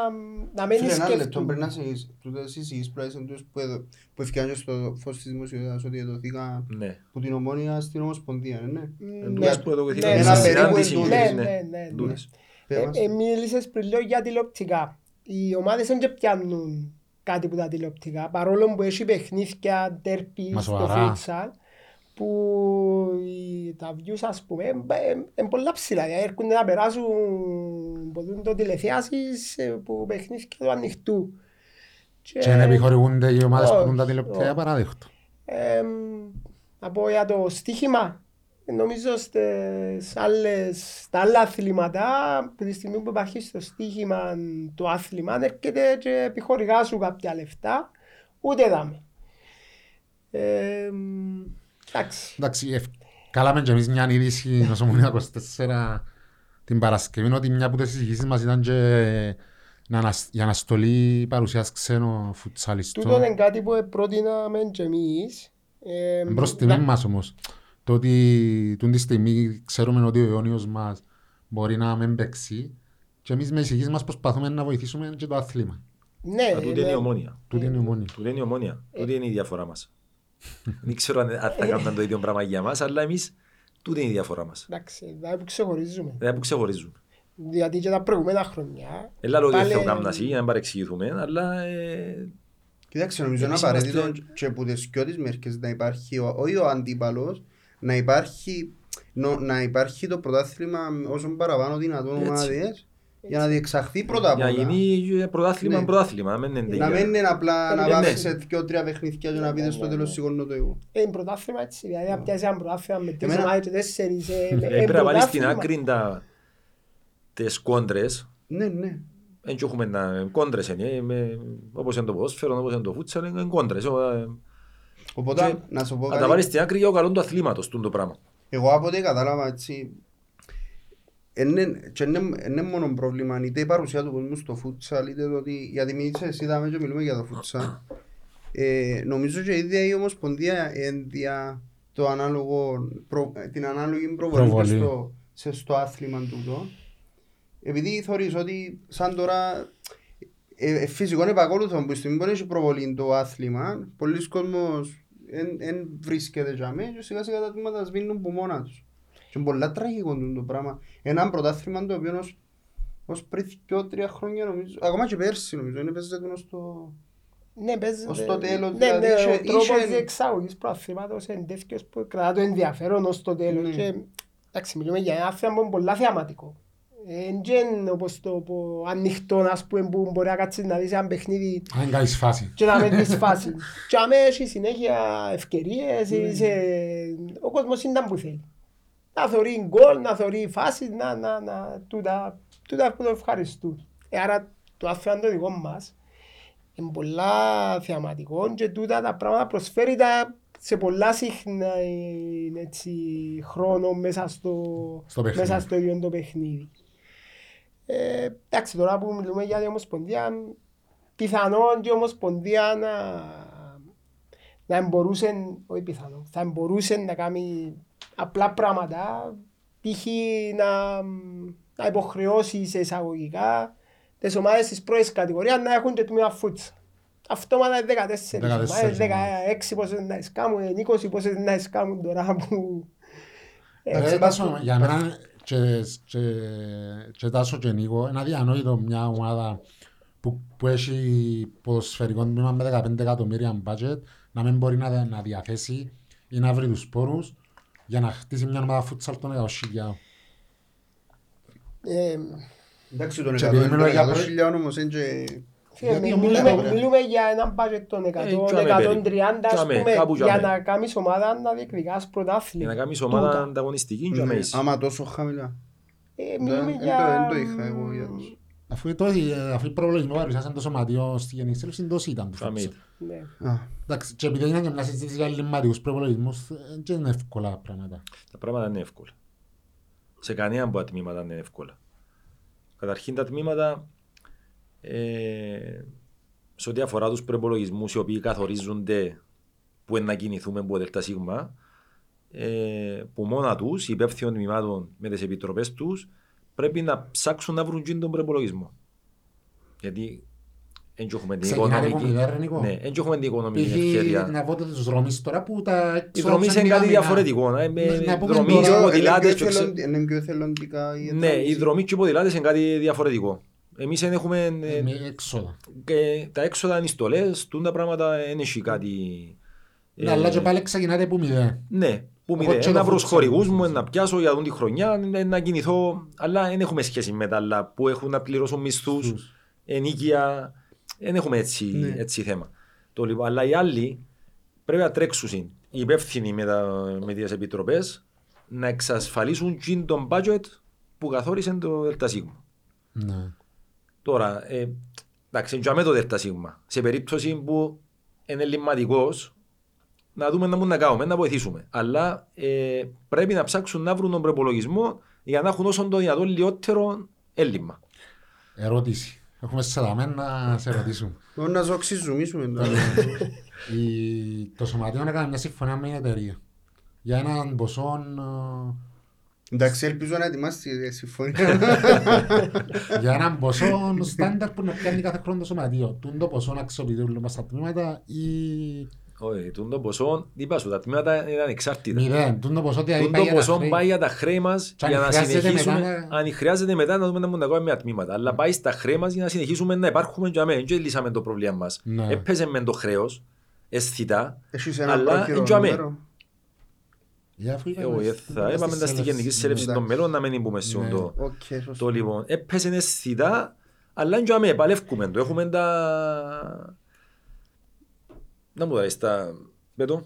να μην Φίλε, ένα λεπτό σκέφτομαι». πρέπει να σε τούτες οι συγγείς πράξεις είναι τούτες που εδω- που ευκαιράνε στο φως της δημοσιότητας ότι εδωθήκαν Ναι. που την ομόνια στην Ομοσπονδία, ναι. Εν Ναι. τούτες που εδώ Ναι, κοθήκαμε ένα στη περίπου συνάντηση, εν Ναι, τούτες, ναι, ναι. ναι, ναι. Τούτες. Πες Ε, μας. ε, μίλησες πριν λίγο για τηλεοπτικά. Οι ομάδες δεν και πιάνουν κάτι που τα τηλεοπτικά, παρόλο που έχει παιχνίδια, τέρπι Μα στο σοβαρά. Φούτσαλ, που οι- τα views ας πούμε είναι πολλά ψηλά. Δηλαδή έρχονται να περάσουν από το τηλεθέασεις ε, που παιχνίδια του ανοιχτού. Και να επιχορηγούνται οι ομάδες που όχι, δουν τα τηλεοπτικά όχι. παράδειγμα. Εμ, να πω για το στοίχημα. Νομίζω στις άλλες, στα άλλα αθλήματα, που τη στιγμή που υπάρχει στο στοίχημα το άθλημα, έρχεται και επιχορηγά σου κάποια λεφτά, ούτε δάμε. Εμ, εντάξει. Εντάξει, ευ- κάλαμε και εμείς μια είδηση ως Ομονία 24 την Παρασκευή ότι μια από τις συζητήσεις μας ήταν και να ανασ- η αναστολή παρουσίας ξένων φουτσαλιστών. Τούτο είναι κάτι που πρότειναμε και εμείς. Εμ, Προς να- τιμή μας όμως. Το ότι τούτη τη στιγμή ξέρουμε ότι ο αιώνιος μας μπορεί να μην παίξει και εμείς με εισηγείς μας προσπαθούμε να βοηθήσουμε και το άθλημα. Ναι, Α, Τούτη είναι η ναι. ομόνια. Τούτη είναι η μόνη. Τούτη είναι η ομόνια. Τούτη είναι η διαφορά μας. Δεν ξέρω αν αν θα κάνουν το ίδιο πράγμα για μας, αλλά εμείς τούτη είναι η διαφορά μας. Εντάξει, δηλαδή που ξεχωρίζουμε. Δεν που ξεχωρίζουν. Γιατί και τα προηγούμενα χρόνια Έλα λέω ότι πάλι- θέλω κάμνα για να μην παρεξηγηθούμε, αλλά ε, Κοίταξε, νομίζω είναι Εμείς απαραίτητο είμαστε- και από τις δυο μερικές να υπάρχει, ο- όχι ο αντίπαλος, να υπάρχει, νο- να υπάρχει το πρωτάθλημα όσο παραπάνω δυνατόν Έτσι. ομάδες για να διεξαχθεί πρώτα απ' για να όλα. γίνει πρωτάθλημα Ναι. πρωτάθλημα. να μην είναι Να για- μην είναι απλά να Ναι, πάμε ναι. σε δυο-τρία παιχνίδια και να πείτε στο τέλος σηκώνω το εγώ. Ε, Είναι πρωτάθλημα έτσι, δηλαδή να πιάσεις ένα πρωτάθλημα με τρεις Εμένα- ομάδες και τέσσερις. ε, ε, Ε, είναι Πρέπει να βάλεις στην πρωτάθλημα. άκρη τα- τις κόντρες. Ναι, ναι. Δεν έχουμε να κόντρες είναι, ε, με- όπως είναι το ποδόσφαιρο, όπως είναι το φούτσαλ, είναι κόντρες. Ο, ε, Οπότε, Και- να σου πω Να τα κάτι. βάλεις στην άκρη για το καλό του αθλήματος, τούτο το πράγμα. Εγώ από ό,τι κατάλαβα έτσι, είναι, και είναι, είναι μόνο πρόβλημα είτε η παρουσία του κόσμου στο φούτσαλ είτε το ότι, γιατί εμείς εσύ είδαμε και μιλούμε για το φούτσαλ ε, νομίζω και η ίδια η Ομοσπονδία ένδια το ανάλογο, προ, την ανάλογη προβολή, Προβολή. και στο, σε, στο άθλημα τούτο επειδή θεωρείς ότι σαν τώρα ε, ε, φυσικό είναι επακόλουθο που στην που έχει προβολή το άθλημα πολλοί κόσμος δεν βρίσκεται για μένα και σιγά σιγά τα τμήματα σβήνουν από μόνα τους. Και είναι πολλά τραγικό τούτο το πράγμα. Ένα πρωτάθλημα το οποίο ως, ως πριν δυο τρία χρόνια νομίζω, ακόμα και πέρσι νομίζω, είναι παίζεται γνωστό στο... Ναι, παίζεται. Ως το τέλος, Ναι, δηλαδή, ναι, είχε- ο τρόπος είχε- διεξαγωγής προαθλήματος είναι τέτοιος που κρατά το ενδιαφέρον ως το τέλος. Ναι. Και, εντάξει, μιλούμε για ένα άθλημα που είναι πολλά θεαματικό. Ε, Δεν όπως το που ανοιχτό, ας πούμε, που μπορεί να κάτσεις να δεις ένα παιχνίδι Αν κάνεις φάση. και να μην δεις φάση. Και αμέ έχεις συνέχεια ευκαιρίες, Ναι. είσαι... ο κόσμος είναι που θέλει. Να θωρεί γκολ, να θωρεί φάση, να, να, να, τούτα, τούτα που το ευχαριστούν. Ε, άρα το άθλημα το δικό μας είναι πολλά θεαματικό και τούτα τα πράγματα προσφέρει τα σε πολλά συχνά ε, έτσι, χρόνο μέσα στο, Στο παιχνίδι. μέσα στο ίδιο το παιχνίδι. Ε, εντάξει, τώρα που μιλούμε για την Ομοσπονδία, πιθανόν και η Ομοσπονδία να, να μπορούσε, όχι πιθανόν, θα μπορούσε να κάνει απλά πράγματα, π.χ. να, να υποχρεώσει σε εισαγωγικά τις ομάδες της πρώτης κατηγορίας να έχουν και τμήμα φούτσα. Αυτόματα είναι 14 14 ομάδες, ομάδες. 16 πόσες να εσκάμουν, 20 πόσες να εσκάμουν τώρα που... Ε, Ρε, Τάσο, για μένα και, και, και Τάσο και Νίκο, είναι αδιανόητο μια ομάδα που, που έχει ποδοσφαιρικό τμήμα με 15 εκατομμύρια budget να μην μπορεί να, να διαθέσει ή να βρει τους πόρους για να χτίσει μια ομάδα φούτσαλ των 100.000. ε, Εντάξει τον Και 100 επειδή μιλώ για 100 πρέ- χιλιάδων όμως είναι και... φίλε, Γιατί μι- όμως μιλούμε, λέμε, ρε. μιλούμε για έναν budget των 100, Ε, τζάμε 130 ας περίπου. πούμε, Κάπου για τζάμε. να κάνεις ομάδα να διεκδικάς Για πρωτάθλημα. να κάνεις ομάδα Τούτα. ανταγωνιστική και Ναι, μέσα. Άμα τόσο χαμηλά. Ε, Δεν μιλούμε δεν για... το- δεν το είχα εγώ για τους. Αφού το αφού η προβολισμό παρουσιάσαν το σωματείο στη Γενική Σύλληψη, τόσο ήταν του Τζάμε. φούτσαλ. Ναι. Α, Εντάξει, και επειδή έγινε και μια συζήτηση για ελληματικούς προπολογισμούς, ε, δεν είναι εύκολα πράγματα. Τα πράγματα είναι εύκολα. Σε κανένα από τα τμήματα είναι εύκολα. Καταρχήν τα τμήματα ε, σε ό,τι αφορά τους προπολογισμούς οι οποίοι καθορίζονται που είναι να κινηθούμε από ΔΣ, ε, που μόνα τους, οι υπεύθυνοι τμήματων με τις επιτροπές τους, πρέπει να ψάξουν να βρουν τον προπολογισμό. Γιατί δεν έχουμε την Ξεκινάτε από οικονομική, μηδέν, Νικό. ναι, δεν έχουμε την οικονομική Π.χ. ευκαιρία. να πω τους δρόμους τώρα που τα Οι δρομοί είναι κάτι διαφορετικό. ε, με- Να πούμε δρομοί τώρα- και Είναι ποδηλάτες πιο και ξε- εθελον- Είναι πιο εθελοντικά η Ναι, οι δρόμοι. δρομοί και οι ποδηλάτες είναι κάτι διαφορετικό. Εμείς δεν έχουμε ε, Με έξοδα. και τα έξοδα είναι στολές, τούν τα πράγματα δεν έχει κάτι... ε, Ναι, αλλά και πάλι ξεκινάτε από μηδέν. Ναι, που Όπως μηδέν. και Ένα το προς futsal. χορηγούς μου, να πιάσω για τον τη χρονιά, ε, να κινηθώ, αλλά δεν έχουμε σχέση με τα άλλα που έχουν να πληρώσουν μισθούς, Στους. ενίκεια, δεν έχουμε έτσι, Ναι. έτσι θέμα. Το, λοιπόν, αλλά οι άλλοι πρέπει να τρέξουν, οι υπεύθυνοι με, τα, με τις επιτροπές, να εξασφαλίσουν και τον budget που καθόρισε το ΔΣ. Ναι. Τώρα, ε, εντάξει, για το ΔΣ. Σε περίπτωση που είναι ελληματικός, να δούμε να μπορούμε να κάνουμε, να βοηθήσουμε. Αλλά ε, πρέπει να ψάξουν να βρουν τον προπολογισμό για να έχουν όσο το δυνατόν λιγότερο έλλειμμα. Ερώτηση. Έχουμε σε δαμέ να σε ρωτήσουμε. Μπορεί να ζωξιζουμίσουμε τώρα. Η- Το Σωματείο έκανε μια συμφωνία με την εταιρεία. Για έναν ποσό, Εντάξει, ελπίζω να ετοιμάσει η συμφωνία. ε, για έναν ποσό στάνταρ που να πιάνει κάθε χρόνο το Σωματείο. Τούν το ποσό να αξιοποιητούν όλα μας τα τμήματα ή Όχι, τούν το ποσό, είπα σου, τα τμήματα είναι ανεξάρτητα. μηδέν. Τούν το ποσό δηλαδή Τούν πάει το για τα ποσό χρέη. πάει για τα χρέη μας Και αν για να χρειάζεται συνεχίσουμε. μετά να- Αν χρειάζεται μετά να δούμε να μπορούμε να κάνουμε με τα τμήματα. Αλλά πάει στα χρέη μας για να συνεχίσουμε να υπάρχουμε για μένα. Δεν λύσαμε το πρόβλημα μας. Ναι. Έπαιζε με το χρέος, αισθητά, Έχεις ένα Αλλά, πρόχειρο εν τζαμέ. νούμερο. Για αφού είπαμε Εγώ στη- θα είπαμε τα στη στη γενική σέλευση των Εντάξει. μέλων να μην μπούμε σε Ναι. το, Οκ, σωστό. το λοιπόν. Έπαιζε αισθητά, αλλά είναι τζαμέ, παλεύκουμε το. Έχουμε τα... Να μου δεις τα... Πέτω.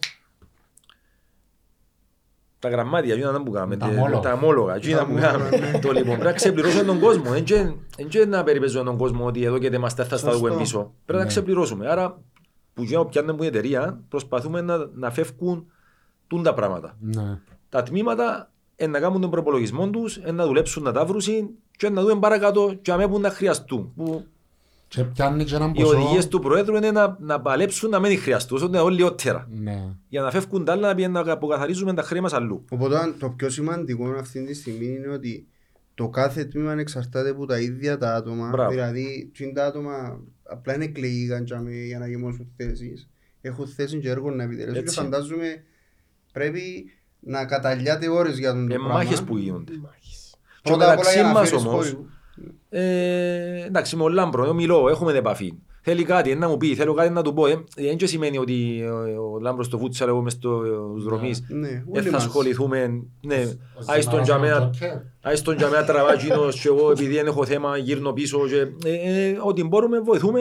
Τα γραμμάτια, εκείνα να μου κάνουμε. Τα τε- ομόλογα. Τα ομόλογα, εκείνα Τα που κάνουμε. ομόλογα, ναι. Το λοιπόν, πρέπει να ξεπληρώσουμε τον κόσμο. Δεν και- Δεν και να περιπέζουμε τον κόσμο ότι εδώ και είμαστε θα στα Σωστό. δούμε πίσω. Πρέπει να Ναι. ξεπληρώσουμε. Άρα, που για πιάνουμε που η εταιρεία, προσπαθούμε να, να φεύγουν τούν τα πράγματα Ναι. τα τμήματα ε, να κάνουν τον προπολογισμό τους, ε, να δουλέψουν να τα βρουν και να δούμε παρακάτω και αμέ που να χρειαστούν. Που Και πιάνει και έναν οι ποσό. οδηγίες του Προέδρου είναι να, να παλέψουν να μην χρειαστούν, ώστε να είναι λιγότερα. Ναι. Για να φεύγουν τα άλλα να πηγαίνουν να αποκαθαρίζουμε τα χρήμα μας αλλού. Οπότε το πιο σημαντικό αυτή τη στιγμή είναι ότι το κάθε τμήμα εξαρτάται από τα ίδια τα άτομα. Μπράβο. Δηλαδή, τι τα άτομα απλά είναι εκλεγήκαν τζάμε για να γεμώσουν θέσεις. Έχουν θέση και έργο να επιτελέσουν και Έτσι. φαντάζομαι πρέπει να καταλιάτε ώρες για τον το Ε, πράγμα. μάχες που γίνονται. Μάχης. Και Πρώτα απ' όλα μεταξύ για να μας φέρεις όμως, χώρους. Ε, εντάξει με ο Λάμπρο, εγώ μιλώ, έχουμε την επαφή. Θέλει κάτι, να μου πει, θέλω κάτι να του πω. Ε, δεν και σημαίνει ότι ε, ο Λάμπρος στο φούτσαλ, εγώ μες στους δρομείς. Ναι, Δεν όλοι θα μας. ασχοληθούμε. Ναι, Ο άι στον Ζημαράς τζαμέα είναι ο Τζόκερ. Άι στον τζαμέα τραβάγινος και εγώ επειδή δεν έχω θέμα γύρνω πίσω και ε, ε, ό,τι μπορούμε βοηθούμε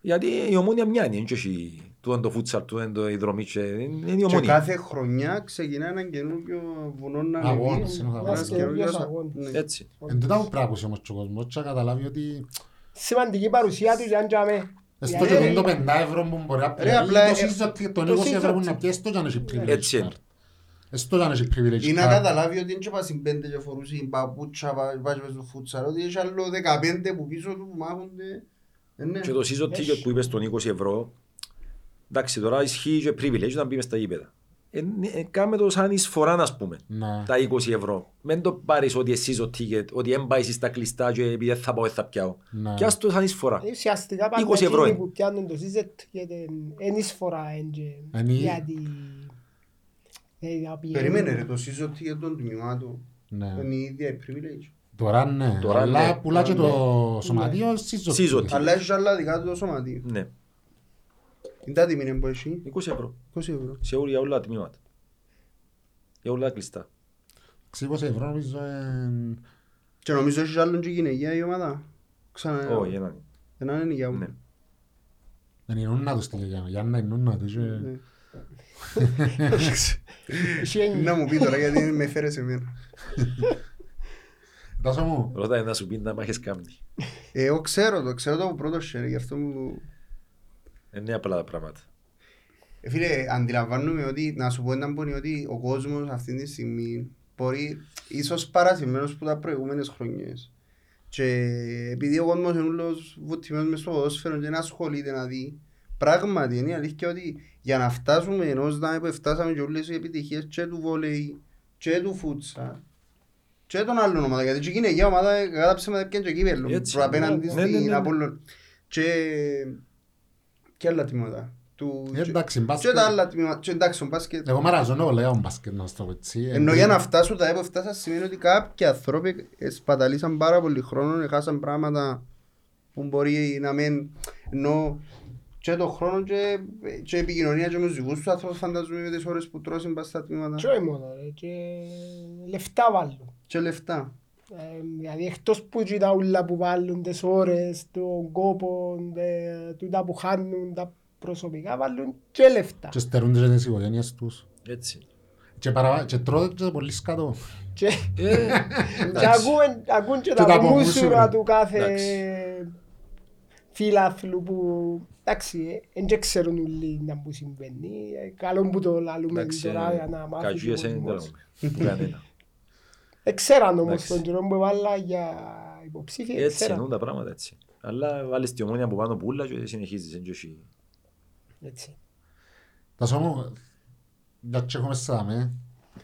γιατί η ομόνια μια είναι και έχει του είναι το φούτσαλ, του είναι το η δρομή και είναι η Και ομόνια. κάθε χρονιά ξεκινά ένα καινούργιο βουνό να Αγώνας, ανεβεί. είναι ο Ένας αγώνας. καινούριος Ένας α- αγώνας. ναι. Έτσι. Εν τούτα που πράγουσε όμως και ο κόσμος και να καταλάβει ότι Σημαντική παρουσία τους για να τζάμε. έστω και Γιατί- το 5 ευρώ που μπορεί να Ρε, πιάσει, απλά, το ε, σύζωτη- τον το 20 ευρώ που σύζωτη. να πιάσει, το και αν έχει privilege Έτσι είναι. card. Έστω και αν έχει privilege Ή να card. καταλάβει ότι δεν τσέπασαν πέντε και φορούσε παπούτσα, βά- βάζει μες στο φούτσαλ, ότι έχει άλλο 15 που πίσω του που μάχονται. Ε, ναι. Και το season ticket που είπες των 20 ευρώ, εντάξει τώρα ισχύει και privilege να μπει μες στα γήπεδα. Ε, ε, κάμε το σαν εισφορά να πούμε, Ναι. τα 20 ευρώ. Μην το πάρεις ότι εσύ το ticket, ότι δεν πάεις στα κλειστά και επειδή δεν θα πάω δεν θα πιάω. Ναι. Και ας το σαν εισφορά. Ουσιαστικά πάντα 20 ευρώ εκείνοι είναι. που πιάνουν το σύζετ γιατί είναι εισφορά εν και- Είναι- γιατί ε, να πηγαίνουν. Περίμενε ρε, το season ticket των τμήματων Ναι. είναι η ίδια η privilege. Τώρα ναι, Τώρα ναι. αλλά πουλά και Τώρα το σωματείο σύζωτη. Σύζωτη. Αλλά έχει άλλα δικά του το σωματείο. Ναι, Είναι τα τιμή είναι που έχει, 20 ευρώ. 20 ευρώ. Σε όλα για όλα τα τμήματα. Για όλα τα κλειστά. 20 ευρώ νομίζω εν- Και νομίζω έχεις άλλον και γυναικεία η ομάδα. Ξανά, Όχι, έναν. έναν είναι για Ναι. μου. εν η νούνα του στείλε για για να είναι νούνα του και- Ναι. Έχει έννοια. Να μου πει τώρα γιατί με φέρες σε μένα. Τάσο μου, Ρώτα να σου πει να μάχες κάνει. Ε, Εγώ ξέρω το, ξέρω το από πρώτο χέρι, γι' αυτό μου... Είναι απλά τα πράγματα. Ε, Φίλε, αντιλαμβάνομαι ότι, να σου πω έναν πονή, ότι ο κόσμος αυτή τη στιγμή μπορεί, ίσως παρασυμένος από τα προηγούμενες χρονιές. Και επειδή ο κόσμος είναι όλος βουτυμένος μες στο ποδόσφαιρο και να ασχολείται να δει πράγματι είναι η αλήθεια ότι για να φτάσουμε ενός να που φτάσαμε και όλες οι επιτυχίες και του βόλεϊ και του φούτσα και των άλλων ομάδων γιατί και η γυναικεία ομάδα κατά ψέματα έπιαν και κύπελλο Έτσι. απέναντι Ναι, ναι, ναι, στην ναι. Απόλλων και και άλλα τμήματα του Ε, εντάξει, και μπάσκετ. τα άλλα τμήματα και εντάξει ο μπάσκετ Εγώ μαραζώνω λέγα ο μπάσκετ να στο πω έτσι. ενώ για να φτάσουν τα έπω φτάσα σημαίνει ότι κάποιοι άνθρωποι σπαταλήσαν πάρα πολύ χρόνο, έχασαν πράγματα που μπορεί να μην ενώ και το χρόνο και, και επικοινωνία και με τους δικούς τους άνθρωπους φανταζούμε με τις ώρες που τρώσουν πας στα τμήματα Και όχι μόνο, ρε, και λεφτά βάλουν. και λεφτά. Ε, δηλαδή εκτός που και τα ούλα που βάλουν τις ώρες, τον κόπο, τε- τούτα που χάνουν τα προσωπικά βάλουν και λεφτά. Και στερούνται και τις οικογένειες τους. Έτσι. Και, παρα... και τρώτε και πολύ σκάτω. Και, Ε, και εντάξει. ακούν, ακούν και Και τα τα μουσούρα μουσούρα. του κάθε Εντάξει. φίλαθλου που εντάξει, δεν ξέρουν όλοι να που συμβαίνει. Ε, Καλό που το λαλούμε Εντάξει, τώρα για να μάθεις ο καζούιες είναι κόσμος. τέλος. Κανένα. Εξέραν όμως Εντάξει. τον καιρό που έβαλα για υποψήφια, Έτσι εξέραν. εννοούν τα πράγματα έτσι. Αλλά βάλεις τη ομόνια από πάνω πουλά και συνεχίζεις. εν και όχι. Έτσι. Τα σώμα, μια και έχουμε σάμε,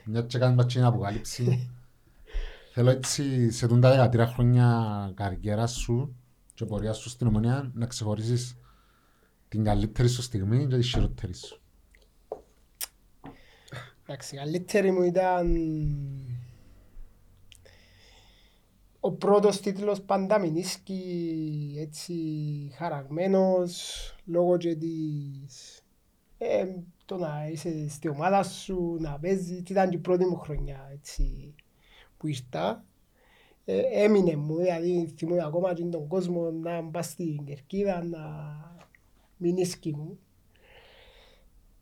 μια και κάνουμε την αποκάλυψη. Θέλω έτσι σε τούν τα δεκατρία χρόνια καριέρας σου και πορείας σου στην ομονία να ξεχωρίσεις την καλύτερη σου στιγμή και τη χειρότερη σου. Εντάξει, η καλύτερη μου ήταν ο πρώτος τίτλος Πανταμινίσκη, έτσι χαραγμένος, λόγω και της... Ε, το να είσαι στη ομάδα σου, να παίζεις, ήταν και η πρώτη μου χρονιά, έτσι, που ήρθα. Ε, έμεινε μου, δηλαδή θυμούμαι ακόμα και τον κόσμο να πας στην κερκίδα, να μην ίσκει μου.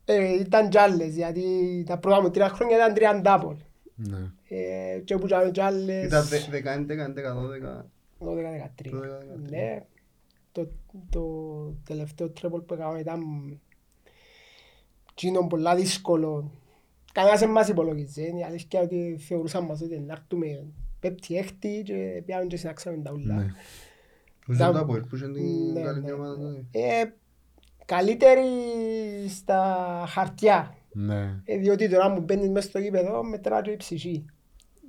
Ε, ήταν κι άλλες, γιατί τα πρώτα μου τρία χρόνια ήταν τριαντάπολ. Ναι. Ε, και που είχαμε κι άλλες... Ήταν 10, 11, 12. 12-13. 12-13. Ναι. Το, το τελευταίο τρέπολ που έκανα ήταν εκείνο πολλά δύσκολο. Κανένας δεν μας υπολογίζε. Η αλήθεια είναι ότι θεωρούσαν μας ότι να έρθουμε πέπτη έκτη και πιάμε και συνάξαμε τα ούλα. Ναι. Που Ήταν- ζουν τα που την Ναι, καλή ναι, ομάδα ναι. τότε. Ε, καλύτερη στα χαρτιά. Ναι. Ε, διότι τώρα που μπαίνεις μέσα στο γήπεδο μετρά και η ψυχή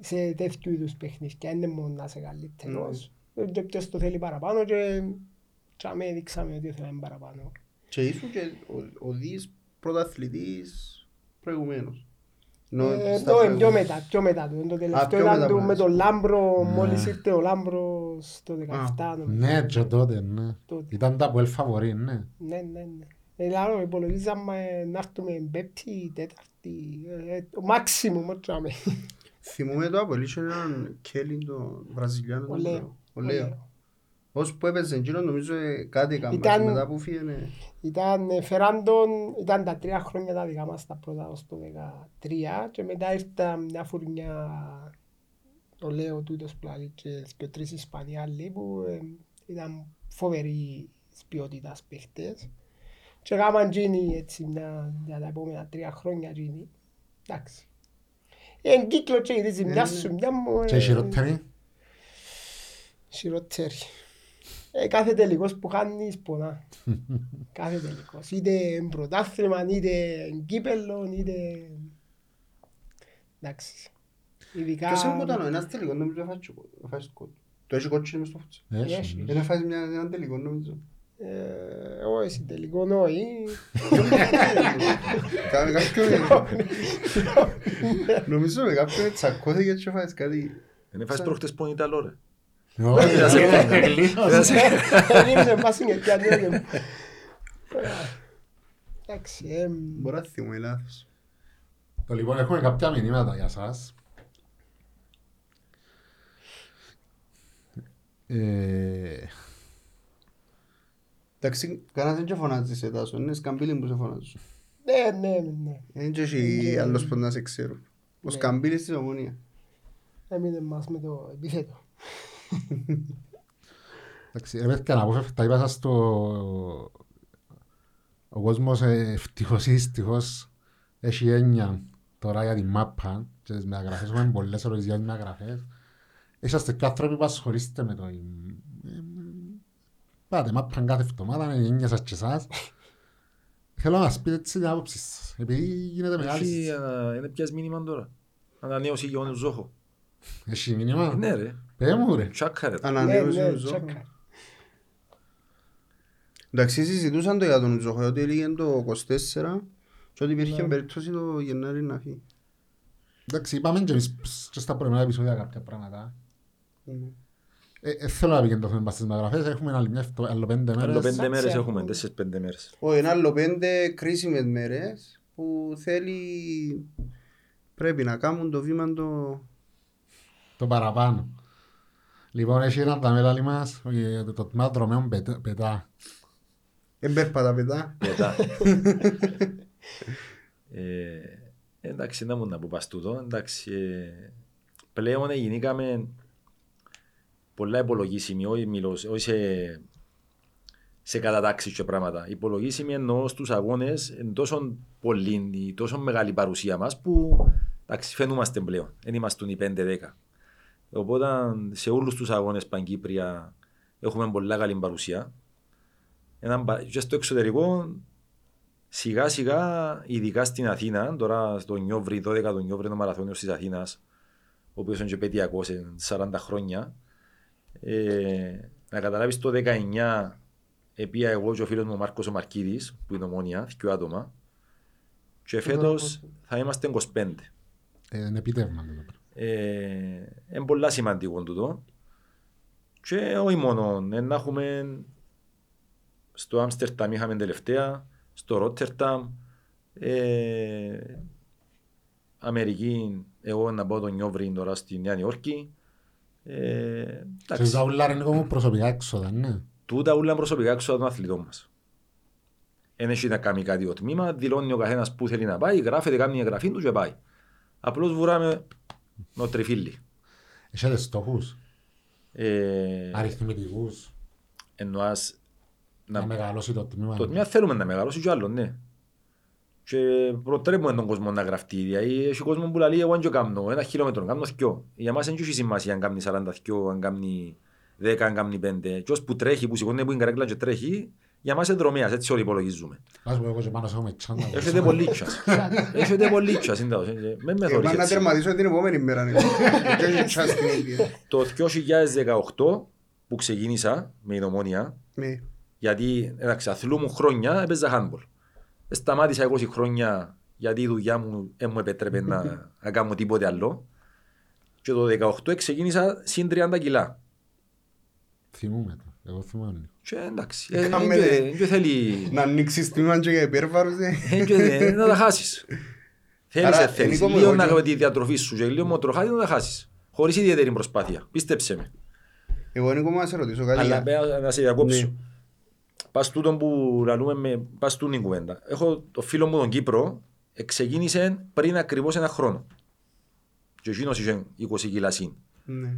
σε τέτοιου είδους παιχνίδια. Δεν είναι μόνο να είσαι καλύτερος. Ναι. Και ποιος το θέλει παραπάνω και και αμέ δείξαμε ότι θέλαμε παραπάνω. Και ήσουν και ο- ο δις πρωταθλητής προηγουμένως. Ενώ Ε, στα το, προηγου- πιο μετά, πιο μετά του. Το τελευταίο πιο ήταν μετά το, που με λες. τον Λάμπρο, Ναι. μόλις ήρθε ο Λάμπρος το 17 νομίζω. Ναι, και τότε, ναι. Τότε. Ήταν τα που φαβορή, ναι. Ναι, ναι, ναι. Δηλαδή υπολογίζαμε να έρθουμε πέμπτη, τέταρτη, ε, το μάξιμουμ ό,τι άμε. Θυμούμαι το Απολύ είχε έναν Κέλλιν τον Βραζιλιάνο. Ο τον Λέο. Λέο. Ο Ο Λέο. Λέο. Ως που έπαιζε εκείνο νομίζω ε, κάτι έκαμε Ήταν- μετά που φύγαινε. Ήταν, ε, φέραν τον, ήταν τα τρία χρόνια τα δικά μας τα πρώτα ως το 13 και μετά ήρθα μια φουρνιά το λέω τούτος πλάλι και και τρεις Ισπανοί άλλοι που ε, ήταν φοβεροί ποιότητας παίχτες και έκαναν γίνει έτσι μια, για τα επόμενα τρία χρόνια γίνει. Εντάξει. Εν κύκλο και η ζημιά ναι. σου, μια μου... Και η χειρότερη; Χειρότερη. Ε, κάθε τελικός που χάνεις πονά. κάθε τελικός. Είτε πρωτάθλημα, είτε κύπελλο, είτε... Εντάξει. Ειδικά... Ποιος είναι που ήταν ο ένας τελικός νομίζω έφαγε κο- έφαγε κο- Το έχει κότσινο μες στο φούτσα. Έχει. Έχει. Δεν έφαγε μια- έναν τελικό νομίζω. Ε, όχι, τελικό όχι. Κα- κάποιον- Νομίζω με κάποιον τσακώθηκε και έφαγες κάτι. Δεν έφαγες προχτές πόνοι Ιταλό ρε. Όχι, Είδα σε ε, πόνο. τελείωσε. Είδα σε- Γύρισε πάση και πιάνει και... Εντάξει, εμ, Μπορεί να θυμούμαι λάθος. Το λοιπόν έχουμε κάποια μηνύματα για σας. Ε, Εντάξει, κανένας δεν και φωνάζει σε τάσο, είναι σκαμπίλοι που σε φωνάζουν. ναι, ναι, ναι. Δεν και έχει Ναι. άλλος που να σε ξέρουν. Ο Ναι. σκαμπίλης της ομονία. Έμεινε μας με το επιθέτω. εντάξει, ρε παιδιά, να πω, τα είπα σας το... Ο κόσμος ε, ευτυχώς ή δυστυχώς έχει έννοια τώρα για την μάπα και τις μεταγραφές, έχουμε πολλές ερωτήσεις για τις μεταγραφές. Είσαστε και άνθρωποι που ασχολείστε με το... ε, Πάτε μάπα κάθε εβδομάδα, είναι η έννοια σας και εσάς. Θέλω να μας πείτε έτσι την άποψη σας. Επειδή γίνεται μεγάλη Έχει, συζήτηση. α, Είναι πιας μήνυμα τώρα. Ανανέωση για τον Ζόχο. Έχει μήνυμα; Ναι ρε. Πέ μου ρε. Τσάκα ρε. Ναι, Ανανέωση ναι, του Ζόχου. τσάκα. Εντάξει, συζητούσαν το για τον Ζόχο, ότι έλεγε το 24 και ότι υπήρχε Ναι. περίπτωση το Γενάρη να φύγει. Εντάξει, είπαμε και εμείς και στα προηγούμενα επεισόδια κάποια πράγματα. Ναι. Ε, ε, θέλω να επικεντρωθούμε μας στις μεταγραφές. Έχουμε άλλη μια, αυτό- άλλο πέντε Άλλο μέρες. πέντε μέρες Σάξε. έχουμε, τέσσερις πέντε μέρες. Όχι, είναι άλλο πέντε κρίσιμες μέρες που θέλει πρέπει να κάνουν το βήμα το... Το παραπάνω. Λοιπόν, έχει ένα από τα μέλη μας, ε, το τμήμα δρομέων πετά- πετά. Εμπέρπατα πετά. Μετά. ε, εντάξει, να μου να πω πας τούτο. Εντάξει, ε, πλέον γίνηκαμε πολλά υπολογίσιμοι, όχι, μιλώ, όχι σε, σε κατατάξεις και πράγματα. Υπολογίσιμοι εννοώ στους αγώνες εν τόσο πολύ, η τόσο μεγάλη παρουσία μας που εντάξει, φαινούμαστε πλέον. Δεν είμαστε οι 5-10. Οπότε σε όλους τους αγώνες Παγκύπρια έχουμε πολλά καλή παρουσία. Έναν, πα- και στο εξωτερικό σιγά σιγά, ειδικά στην Αθήνα, τώρα στο Νιόβρι, 12 το Νιόβρι, το μαραθώνιος της Αθήνας, ο οποίος είναι και πετειακός, είναι 40 χρόνια, ε, να καταλάβεις το 19 επία εγώ και ο φίλος μου ο Μάρκος ο Μαρκίδης, που είναι ομόνια, δύο άτομα, και φέτος θα είμαστε 25. Ε, Είναι επίτευγμα. το πράγμα. Ε, είναι πολλά σημαντικό τούτο. Και όχι μόνο, ε, να έχουμε στο Άμστερνταμ είχαμε τελευταία, στο Ρότερταμ, ε, Αμερική, εγώ να πάω τον Νιόβρι τώρα στη Νέα Νιόρκη. Ε, Ξέρεις, εντάξει, τα ούλα είναι como προσωπικά έξοδα, ναι. τούτα όλα προσωπικά έξω των αθλητών μας. Δεν έχει να κάνει κάτι ο τμήμα, δηλώνει ο καθένας που θέλει να πάει, γράφεται, κάνει εγγραφή του και πάει. Απλώς βουράμε νοτριφίλι. Έχετε στόχους, Ε, αριθμητικούς, εννοάς να να, μεγαλώσει το τμήμα. το τμήμα θέλουμε να μεγαλώσει κι άλλο, ναι. Και προτρέπουμε τον κόσμο να γραφτεί. Δηλαδή, έχει κόσμο που λέει, εγώ δεν κάνω ένα χιλιόμετρο, κάνω δυο. Για μας δεν έχει σημασία αν κάνει 40 δυο, αν κάνει 10, αν κάνει 5. Και όσοι που τρέχει, που σηκώνει που είναι καρέκλα και τρέχει, για μας είναι δρομέας, έτσι όλοι υπολογίζουμε. Ας πω εγώ και πάνω σε έχουμε τσάντα. Έχετε πολύ τσάς. Έχετε πολύ τσάς, είναι τέλος, ε, με με Ε, θωρείς πάνε να έτσι. τερματίσω την επόμενη μέρα. ναι. Και όχι τσάς την ίδια. Το 2018 που ξεκίνησα με η Ομόνια, Ναι. Γιατί εντάξει, αθλού μου χρόνια έπαιζα handball. Σταμάτησα 20 χρόνια γιατί η δουλειά μου δεν μου επέτρεπε να, να κάνω τίποτε άλλο. Και το 18 ξεκίνησα συν 30 κιλά. Θυμούμαι το, εγώ θυμάμαι. Και εντάξει, ε, Κάμε- δεν και- δεν θέλει Να ανοίξεις τμήμα και για υπέρβαρους. ε. ε, και δεν- να τα χάσεις. Θέλεις, Άρα, ε, θέλεις. Νίκο μου, Λίγο εγώ να και- κάνεις τη διατροφή σου και λίγο μοτροχάτι να τα χάσεις. Χωρίς ιδιαίτερη προσπάθεια. Πίστεψε με. Εγώ Νίκο μου να σε ρωτήσω κάτι. Αλλά για- πέρα να σε διακόψω. Ναι. Πας τούτον που λαλούμε με, πας τούτον την κουβέντα. Έχω το φίλο μου τον Κύπρο, ξεκίνησε πριν ακριβώς ένα χρόνο. Και εκείνος είχε 20 κιλά συν. Ναι.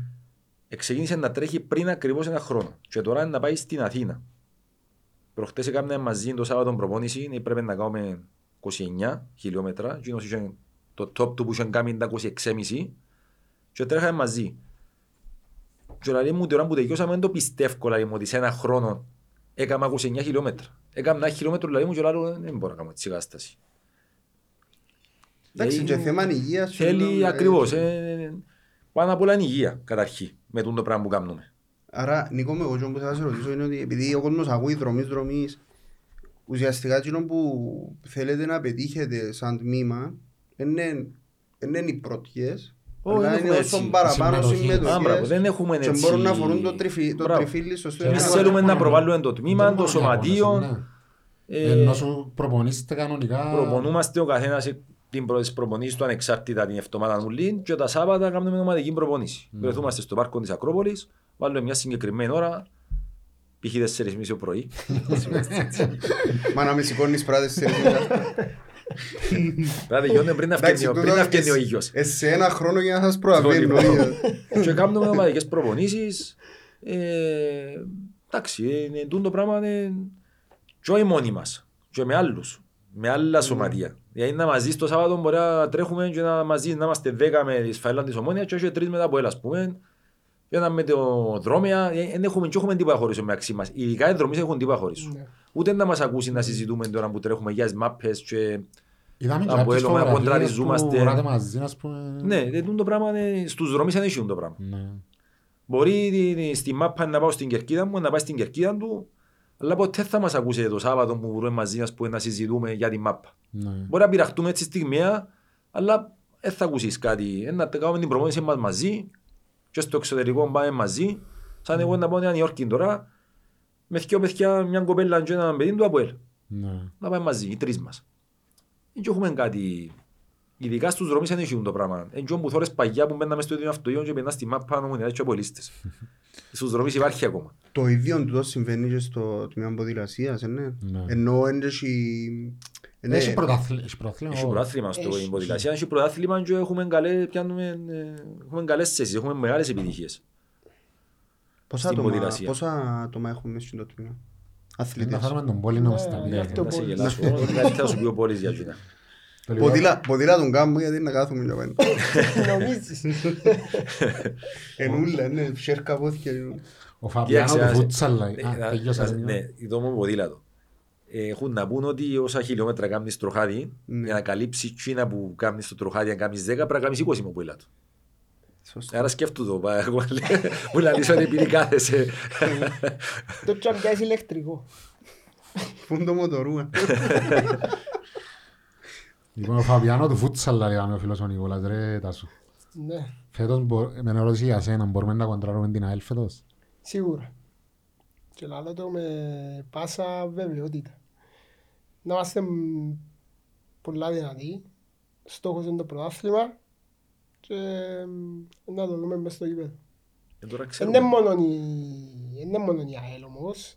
Ξεκίνησε να τρέχει πριν ακριβώς ένα χρόνο. Και τώρα είναι να πάει στην Αθήνα. Προχτές έκαμε μαζί το Σάββατο προπόνηση, πρέπει να κάνουμε 29 χιλιόμετρα. Εκείνος είχε το top του που είχε κάνει τα 26,5 και τρέχαμε μαζί. Και λέει μου την ώρα που τελειώσαμε δεν το πιστεύω λέει μου ότι σε ένα χρόνο έκανα 29 χιλιόμετρα. Έκανα ένα χιλιόμετρο λέει μου και λέω δεν μπορώ να κάνω έτσι κατάσταση. Εντάξει, Δηλαδή, και θέμα υγείας. σου, Θέλει λέω, ακριβώς. ε, Ε, πάνω απ' όλα είναι η υγεία καταρχήν με τούτο πράγμα που κάνουμε. Άρα, Νίκο μου, εγώ που θα σε ρωτήσω είναι ότι επειδή ο κόσμος ακούει δρομής δρομής, ουσιαστικά εκείνο που θέλετε να πετύχετε σαν τμήμα είναι, είναι οι πρωτιές, Ω, αλλά δεν είναι όσο δεν είναι να φορούν το, να προβάλλουμε το τμήμα, το σωματείο. Ναι. Ε, ε, ενώ σου προπονείστε κανονικά. Προπονούμαστε ο καθένας ε, την πρώτη προπονήση του ανεξάρτητα την εβδομάδα μου λύν και τα Σάββατα κάνουμε ομαδική προπονήση. Βρεθούμαστε στο πάρκο βάλουμε μια συγκεκριμένη ώρα, π.χ. 4.30 το πρωί. Μα να σηκώνεις Δηλαδή γιονε πριν να φτιάξει ο ίδιος. Σε ένα χρόνο για να σας προαβαίνω. Και κάνουμε ομαδικές προπονήσεις. Ε, εντάξει, το πράγμα είναι και όχι μόνοι μας, και με άλλους, με άλλα ναι. σωματεία. Δηλαδή να μαζί το Σάββατο μπορεί να τρέχουμε και να μαζί να είμαστε δέκα με τις φαϊλάν της ομόνιας και όχι τρεις μετά από έλα, ας πούμε. Για να με το δρόμια, δεν έχουμε, και έχουμε τίποτα χωρίς μεταξύ μας. Ειδικά οι δρομείς έχουν τίποτα χωρίς. Ναι. Ούτε να μας ακούσει να συζητούμε τώρα που τρέχουμε για τις μάπες και... Είδαμε και Από κάποιες έλωμα, φωτογραφίες κοντραριζούμαστε. που βράτε μαζί, ας πούμε. Ναι, δεν το πράγμα, είναι- στους δρόμους δεν έχει το πράγμα. Ναι. Μπορεί τη- στη μάπα να πάω στην κερκίδα μου, να πάει στην κερκίδα του, αλλά ποτέ θα μας ακούσε το Σάββατο που βρούμε μαζί ας πούμε, να συζητούμε για τη μάπα. Ναι. Μπορεί να πειραχτούμε έτσι στιγμιαία, αλλά δεν θα ακούσεις κάτι. Ε, Να κάνουμε την προμόνηση μας μαζί και στο εξωτερικό πάμε μαζί. Σαν εγώ να πάω Νέα Υόρκη τώρα, με δυο παιδιά, μια κοπέλα και ένα παιδί του από ελ. Ναι. Να πάμε μαζί, οι τρεις μας. Δεν έχουμε κάτι... Ειδικά στους δρόμους δεν έχουν το πράγμα. Εν που θόρες παγιά που μπαίναμε στο ίδιο αυτοκίνητο και περνάς στη μάπα νομονιά και από λίστες. Στους δρόμους υπάρχει ακόμα. Το ίδιο τούτο συμβαίνει και στο τμήμα ποδηλασίας, ε, ναι. Ναι. Ενώ εν έχει... ε, ναι, Έχει πρωταθλή- έχει πρωταθλήμα. Έχει όχι. πρωτάθλημα στο Έχει. υποδηλασία, έχει πρωτάθλημα και έχουμε καλές, πιάνουμε, ε, έχουμε καλές θέσεις, έχουμε μεγάλες επιτυχίες. Πόσα στην άτομα, ποδηλασία. πόσα άτομα έχουμε μέσα στο τμήμα; Δεν Αθλητές. θα φέρουμε τον πόλη να μας Ναι, τα πει. γι' αυτό Να σε πόλης. γελάσω, καλύτερα σου πει ο πόλης για εκείνα. Το λίγο- Ποδήλα, ποδήλα τον κάνουμε γιατί να κάθουμε για πέντε. Νομίζεις. Ενούλα, ναι, σέρκα πόθηκια. Ο Φαβιάνο Κοίταξε, του ας- φούτσαλ. Ε, Α, να- τελειώσα, να- τελειώσα. Ναι, το μου ποδήλατο. Ε, Έχουν να πούν ότι όσα χιλιόμετρα κάνεις στο τροχάδι, Ναι. για να καλύψεις εκείνα που κάνεις στο τροχάδι, αν κάνεις 10, πρέπει να κάνεις 20 με ποδήλατο. Σωστά. Άρα σκέφτου το, πα- εγώ λέω, μου λαλείς ότι επειδή κάθεσαι. Το τσαμπιάζει ηλεκτρικό. Πού είναι το μοτορούα; Λοιπόν, ο Φαβιάνο του φούτσαλ, λέγαμε ο φίλος ο Νικόλας, ρε Τάσο. Ναι, Φέτος, μπο- με ένα ερώτηση για σένα, μπορούμε να κοντράρουμε την ΑΕΛ φέτος; σίγουρα. Και λάλο το με πάσα βεβαιότητα. Να είμαστε μ, πολλά δυνατοί. Στόχος είναι το πρωτάθλημα και μ, να το δούμε μες στο γήπεδο. Ε, τώρα Δεν ξέρουμε. είναι μόνο η, δεν είναι μόνο η ΑΕΛ όμως.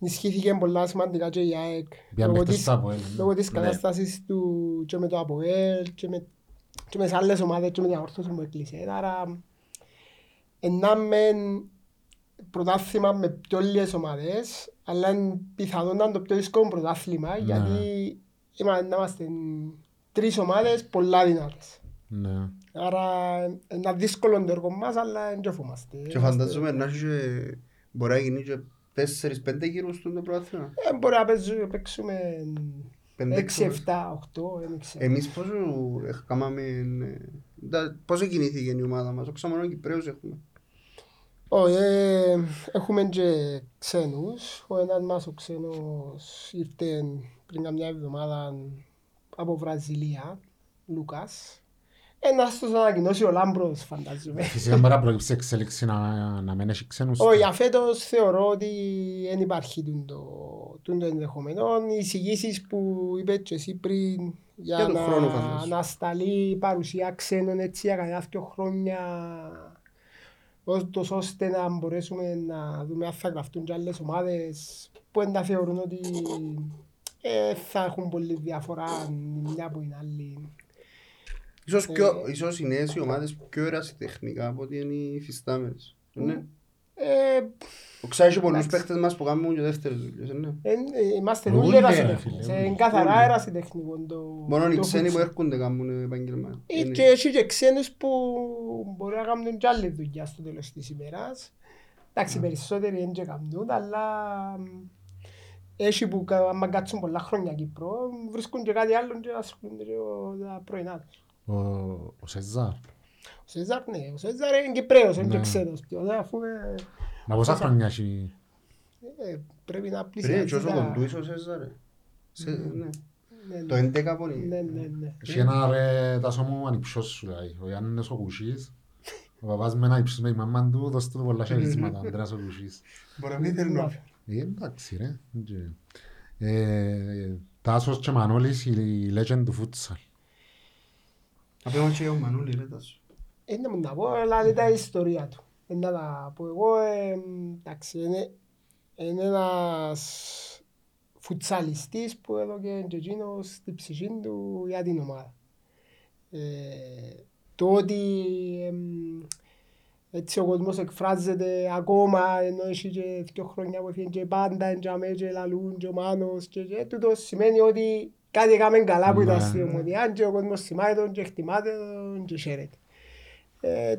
Ενισχύθηκε πολλά σημαντικά και η ΑΕΚ Πια λόγω παίχτες της, στο ΑΠΟΕΛ, ναι. λόγω της Ναι. κατάστασης του και με το ΑΠΟΕΛ και με, και με τις άλλες ομάδες και με την αόρθωση που έκλεισε. Άρα ένα μεν πρωτάθλημα με πιο λίγες ομάδες αλλά είναι πιθανόν να είναι το πιο δύσκολο πρωτάθλημα Ναι. γιατί είμα- να είμαστε τρεις ομάδες πολλά δυνατές. Ναι. Άρα είναι ένα δύσκολο το έργο μας αλλά δεν φοβούμαστε. Και φαντάζομαι να έχεις και- μπορεί να γίνει και τέσσερις πέντε γύρους στο το πρόθυμα. Ε, μπορεί να παίζουμε- παίξουμε Πέντε 6, έξω. 7, 8, δεν ξέρω. Εμείς πόσο έχ- κάμαμε, ε, τα- πόσο κινήθηκε η ομάδα μας, όχι μόνο Κυπρέους έχουμε. Όχι, ε, έχουμε και ξένους. Ο ένας μας ο ξένος ήρθε πριν καμιά εβδομάδα από Βραζιλία, Λούκας. Ένας τους ανακοινώσει ο Λάμπρος, φαντάζομαι. Φυσικά μπορεί να προκύψει εξέλιξη να, να μην έχει ξένους. Όχι, για φέτος θεωρώ ότι δεν υπάρχει τούτο, τούτο ενδεχομένο. Οι εισηγήσεις που είπε και εσύ πριν για, Για τον να, χρόνο, φαντάζομαι. να σταλεί παρουσία ξένων έτσι για κανένα δύο χρόνια ώστε- ώστε να μπορέσουμε να δούμε αν θα γραφτούν και άλλες ομάδες που δεν τα θεωρούν ότι ε, θα έχουν πολύ διαφορά η μια από την άλλη. Ίσως, πιο, ίσως οι νέες οι ομάδες πιο ερασιτεχνικά από ότι είναι οι φυστάμενες. Ναι. Ε, Ξέρεις και πολλούς Εντάξει. παίχτες μας που κάνουν και δεύτερες δουλειές, ναι. εν- ε, είμαστε Όλοι, όλοι ρε, ερασιτέχνες. φίλε, Είναι όλοι. καθαρά Όλοι. ερασιτεχνικό το Μόνο οι το ξένοι που futsal. έρχονται κάνουν επαγγελμα. Ή Είναι- και έχει και ξένους που μπορεί να κάνουν και άλλη δουλειά στο τέλος της ημέρας. Εντάξει, Ναι. περισσότεροι δεν και κάνουν, αλλά μ, έχει που κα- άμα κάτσουν πολλά χρόνια Κύπρο, βρίσκουν και κάτι άλλο και ασχολούνται και ο- τα πρωινά τους. Ο, ο Σεζάρ. Ο Σεζάρ, ναι, ο Σεζάρ είναι Κυπρέος, είναι και Ναι. ξένος πιο, ναι, αφού ε, Μα πόσα χρόνια έχει. ε, πρέπει να Πριν πλησιάζει και όσο τα- κοντού ίσως Σέζαρε. Σε- ναι. ναι, Το ναι. 11 πόνι. Ναι, ναι, ναι. Έχει ένα ρε τάσο μου ανυψιός σου λέει. Ο Γιάννης ο Κουσής. Ο παπάς με ένα ύψος με η μαμά του, δώστε του πολλά χαιρετίσματα. Ανδρέας ο Κουσής. Μπορεί να μην θέλει να Ε, εντάξει ρε. Και- Ε, Τάσος και Μανώλης, η legend του futsal. Απέμα και ο Μανούλη ρε τάσο. Είναι μου να πω, αλλά είναι τα ιστορία του. Είναι να τα πω εγώ, ε, εντάξει, είναι, είναι ένας φουτσαλιστής που έδωκε και εκείνος την ψυχή του για την ομάδα. Ε, το ότι εμ, έτσι ο κόσμος εκφράζεται ακόμα ενώ έχει και δύο χρόνια που έφυγε και πάντα εντιαμέ και λαλούν και ο Μάνος και, και τούτος σημαίνει ότι κάτι έκαμε καλά που ήταν Ναι. στη ομονία και ο κόσμος θυμάται τον και εκτιμάται τον και χαίρεται. Ε,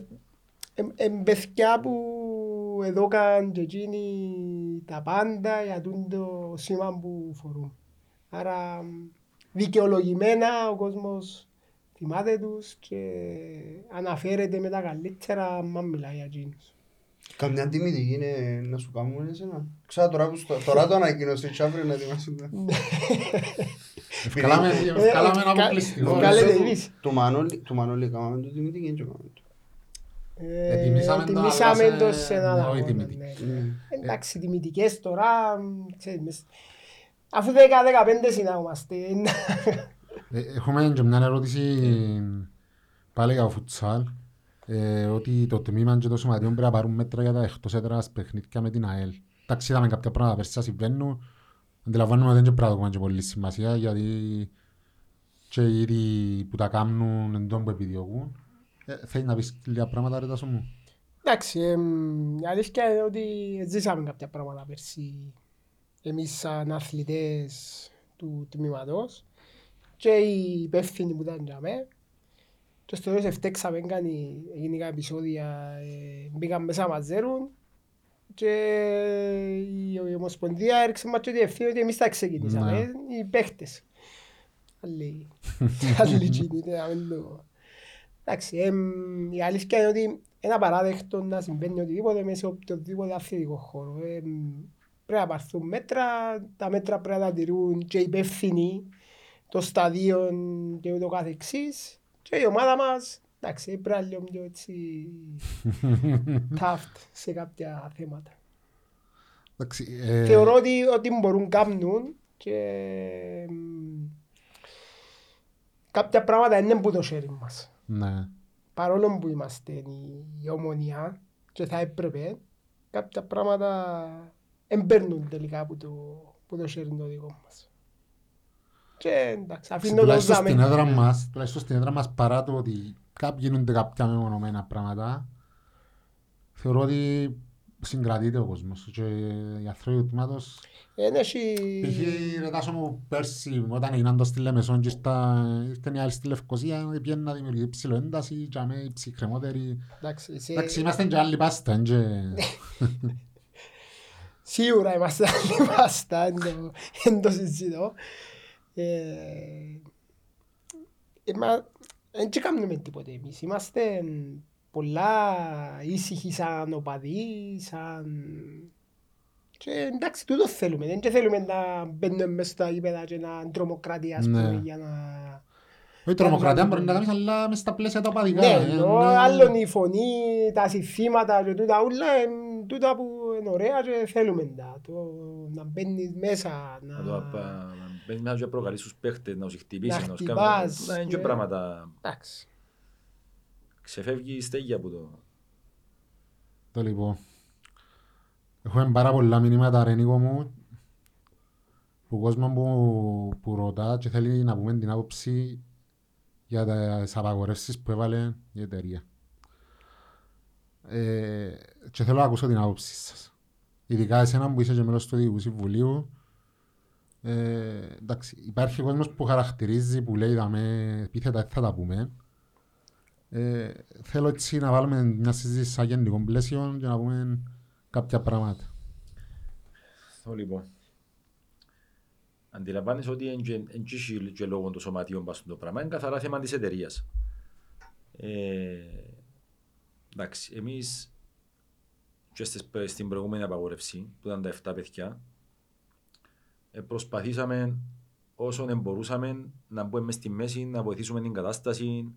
Εν παιδιά που εδώ καν και εκείνοι τα πάντα για το σήμα που φορούν. Άρα δικαιολογημένα ο κόσμος θυμάται τους και αναφέρεται με τα καλύτερα μα μιλάει για εκείνους. Καμιά τιμητική είναι να σου κάνουν εσένα. Ξέρω τώρα που στο- τώρα το ανακοίνωσε και αύριο να ετοιμάσουν τα. Ευκάλαμε ευκάλαμε ένα κα- αποκλειστικό. Βγάλετε Νομίζω εμείς. του- Του Μανώλη, του Μανώλη κάναμε το τιμητική και κάναμε το. Ε, Ετοιμήσαμε το, Τιμήσαμε αλλά το σε- σε ένα όχι αγώνα, τιμητική. ναι. Ναι. Εντάξει, τιμητικές τώρα, μ, ξέρεις, μες- αφού 10-15 συνάγομαστε. Ε, Έχουμε και μια ερώτηση πάλι για το φουτσάλ. Ε, ότι το τμήμα και το σωματείο πρέπει να πάρουν μέτρα για τα εκτός έδρας παιχνίδια με την ΑΕΛ. Εντάξει, είδαμε κάποια πράγματα πέρσι να συμβαίνουν. Αντιλαμβάνομαι ότι δεν πρέπει να το έχουμε και πολύ σημασία γιατί και οι ίδιοι που τα κάνουν εν τόν που επιδιώκουν. Ε, θέλεις να πεις λίγα πράγματα ρε Τάσο μου. Εντάξει, εμ, η αλήθεια είναι ότι ζήσαμε κάποια πράγματα πέρσι εμείς σαν αθλητές του τμήματος και οι υπεύθυνοι που ήταν για μέ. Και στο τέλος ευτέξαμε, κάνει, έγιναν επεισόδια, ε, μπήκαν μέσα μας ζέρουν και η, η Ομοσπονδία έριξε μας και τη ευθύνη ότι εμείς τα ξεκινήσαμε, Ναι. οι παίχτες. Άλλοι, άλλοι γίνεται, να μην το... Εντάξει, εμ, η αλήθεια είναι ότι είναι απαράδεκτο να συμβαίνει οτιδήποτε μέσα σε οποιοδήποτε αθλητικό χώρο. Εμ, πρέπει να πάρθουν μέτρα, τα μέτρα πρέπει να τα τηρούν και οι υπεύθυνοι των σταδίων και ούτω καθεξής. Και η ομάδα μας, εντάξει, πρέπει να είναι λίγο πιο έτσι tough σε κάποια θέματα. Εντάξει, ε, Θεωρώ ότι, ότι μπορούν να κάνουν και εμ, κάποια πράγματα είναι που το χέρι μας. Ναι. παρόλο που είμαστε η, η ομονία και θα έπρεπε, κάποια πράγματα εμπέρνουν τελικά από το, που το χέρι το δικό μας. Και εντάξει, αφήνω το Τουλάχιστον στην ζάμε. έδρα μας, τουλάχιστον στην έδρα μας παρά το ότι κάποιοι γίνονται κάποια μεμονωμένα πράγματα, θεωρώ ότι συγκρατείται ο κόσμος και οι άνθρωποι τους τμήματος Εν έχει... Π.χ. ρε Τάσο μου πέρσι όταν έγιναν το στη Λεμεσόν και ήρθα- ήρθαν οι άλλοι στη Λευκοσία πήγαινε να δημιουργεί ψηλό ένταση και αμέ οι ψυχρεμότεροι Εντάξει, σε- Εντάξει είμαστε και άλλοι πάστα και... Σίγουρα είμαστε άλλοι πάστα, εν το- εν το συζητώ. Ε, ε, μα, Εν και κάνουμε τίποτε εμείς. Είμαστε πολλά ήσυχοι σαν οπαδοί, σαν... Και εντάξει, τούτο θέλουμε. Δεν και θέλουμε να μπαίνουμε μέσα στα γήπεδα και να τρομοκρατεί, ας Ναι. πούμε, για να... Όχι τρομοκρατία μπορείς να κάνεις αλλά μες στα πλαίσια τα οπαδικά Ναι, ε, ενώ ναι. άλλον η φωνή, τα συστήματα και τούτα ούλα, εν τούτα που είναι ωραία και θέλουμε τα. Το, να μπαίνεις μέσα, να... Να το απα- να μπαίνεις μέσα και προκαλείς τους παίχτες, να τους χτυπήσεις, Να να τους χτυπάς, κάνεις... Τούτα είναι και ναι. πράγματα... Εντάξει. Ξεφεύγει η στέγη από το... Το λοιπόν. Έχουμε πάρα πολλά μηνύματα ρε Νίκο μου που κόσμος που, που ρωτά και θέλει να πούμε την άποψη για τις απαγορεύσεις που έβαλε η εταιρεία. Ε, και θέλω να ακούσω την άποψη σας. Ειδικά εσένα που είσαι και μέλος του Διοικού Συμβουλίου ε, εντάξει, υπάρχει κόσμος που χαρακτηρίζει, που λέει δαμε επίθετα, δεν θα τα πούμε. Ε, θέλω έτσι να βάλουμε μια συζήτηση σαν γενικό πλαίσιο και να πούμε κάποια πράγματα. Το λοιπόν. Αντιλαμβάνεσαι ότι εν και- εν και έχει και λόγω των σωματείων πας στο πράγμα. Είναι καθαρά θέμα της εταιρείας. Ε, εντάξει, εμείς και στις, στην προηγούμενη απαγόρευση που ήταν τα 7 παιδιά ε, προσπαθήσαμε όσο μπορούσαμε να μπούμε μες στη μέση, να βοηθήσουμε την κατάσταση.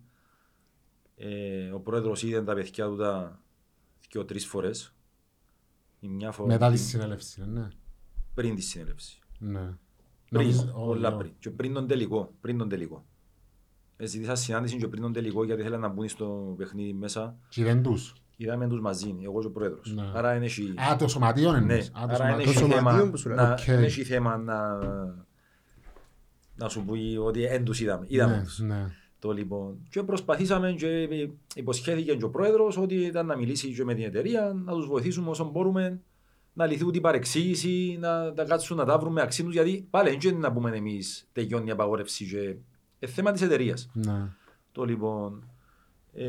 Ε, ο πρόεδρος είδε τα παιδιά του τα δύο-τρεις φορές. Η μια φορά Μετά τη συνέλευση, ναι. πριν τη συνέλευση. ναι. Πριν, Νομίζω- όλα όχι, πριν. Και πριν τον τελικό. Πριν τον τελικό. Ε, Ζήτησα συνάντηση και πριν τον τελικό γιατί ήθελα να μπουν στο παιχνίδι μέσα. Και δεν τους. Είδαμε τους μαζί, εγώ και ο πρόεδρος. Ναι. Άρα είναι έχει... Α, το σωματείο Ναι, εννοείς. Α, το άρα είναι σωματείο. έχει σωματείο θέμα, που σου λέω. να, Οκ. είναι έχει θέμα να, να σου πει ότι δεν τους είδαμε. Είδαμε Ναι, τους. ναι. Το λοιπόν. Και προσπαθήσαμε και υποσχέθηκε και ο πρόεδρος ότι ήταν να μιλήσει και με την εταιρεία, να τους βοηθήσουμε όσο μπορούμε, να λυθεί ούτε η παρεξήγηση, να τα κάτσουν να τα βρούμε αξίνους, γιατί πάλι δεν είναι να πούμε εμείς τελειώνει η απαγόρευση και ε, θέμα της εταιρείας. Ναι. Το λοιπόν, ε,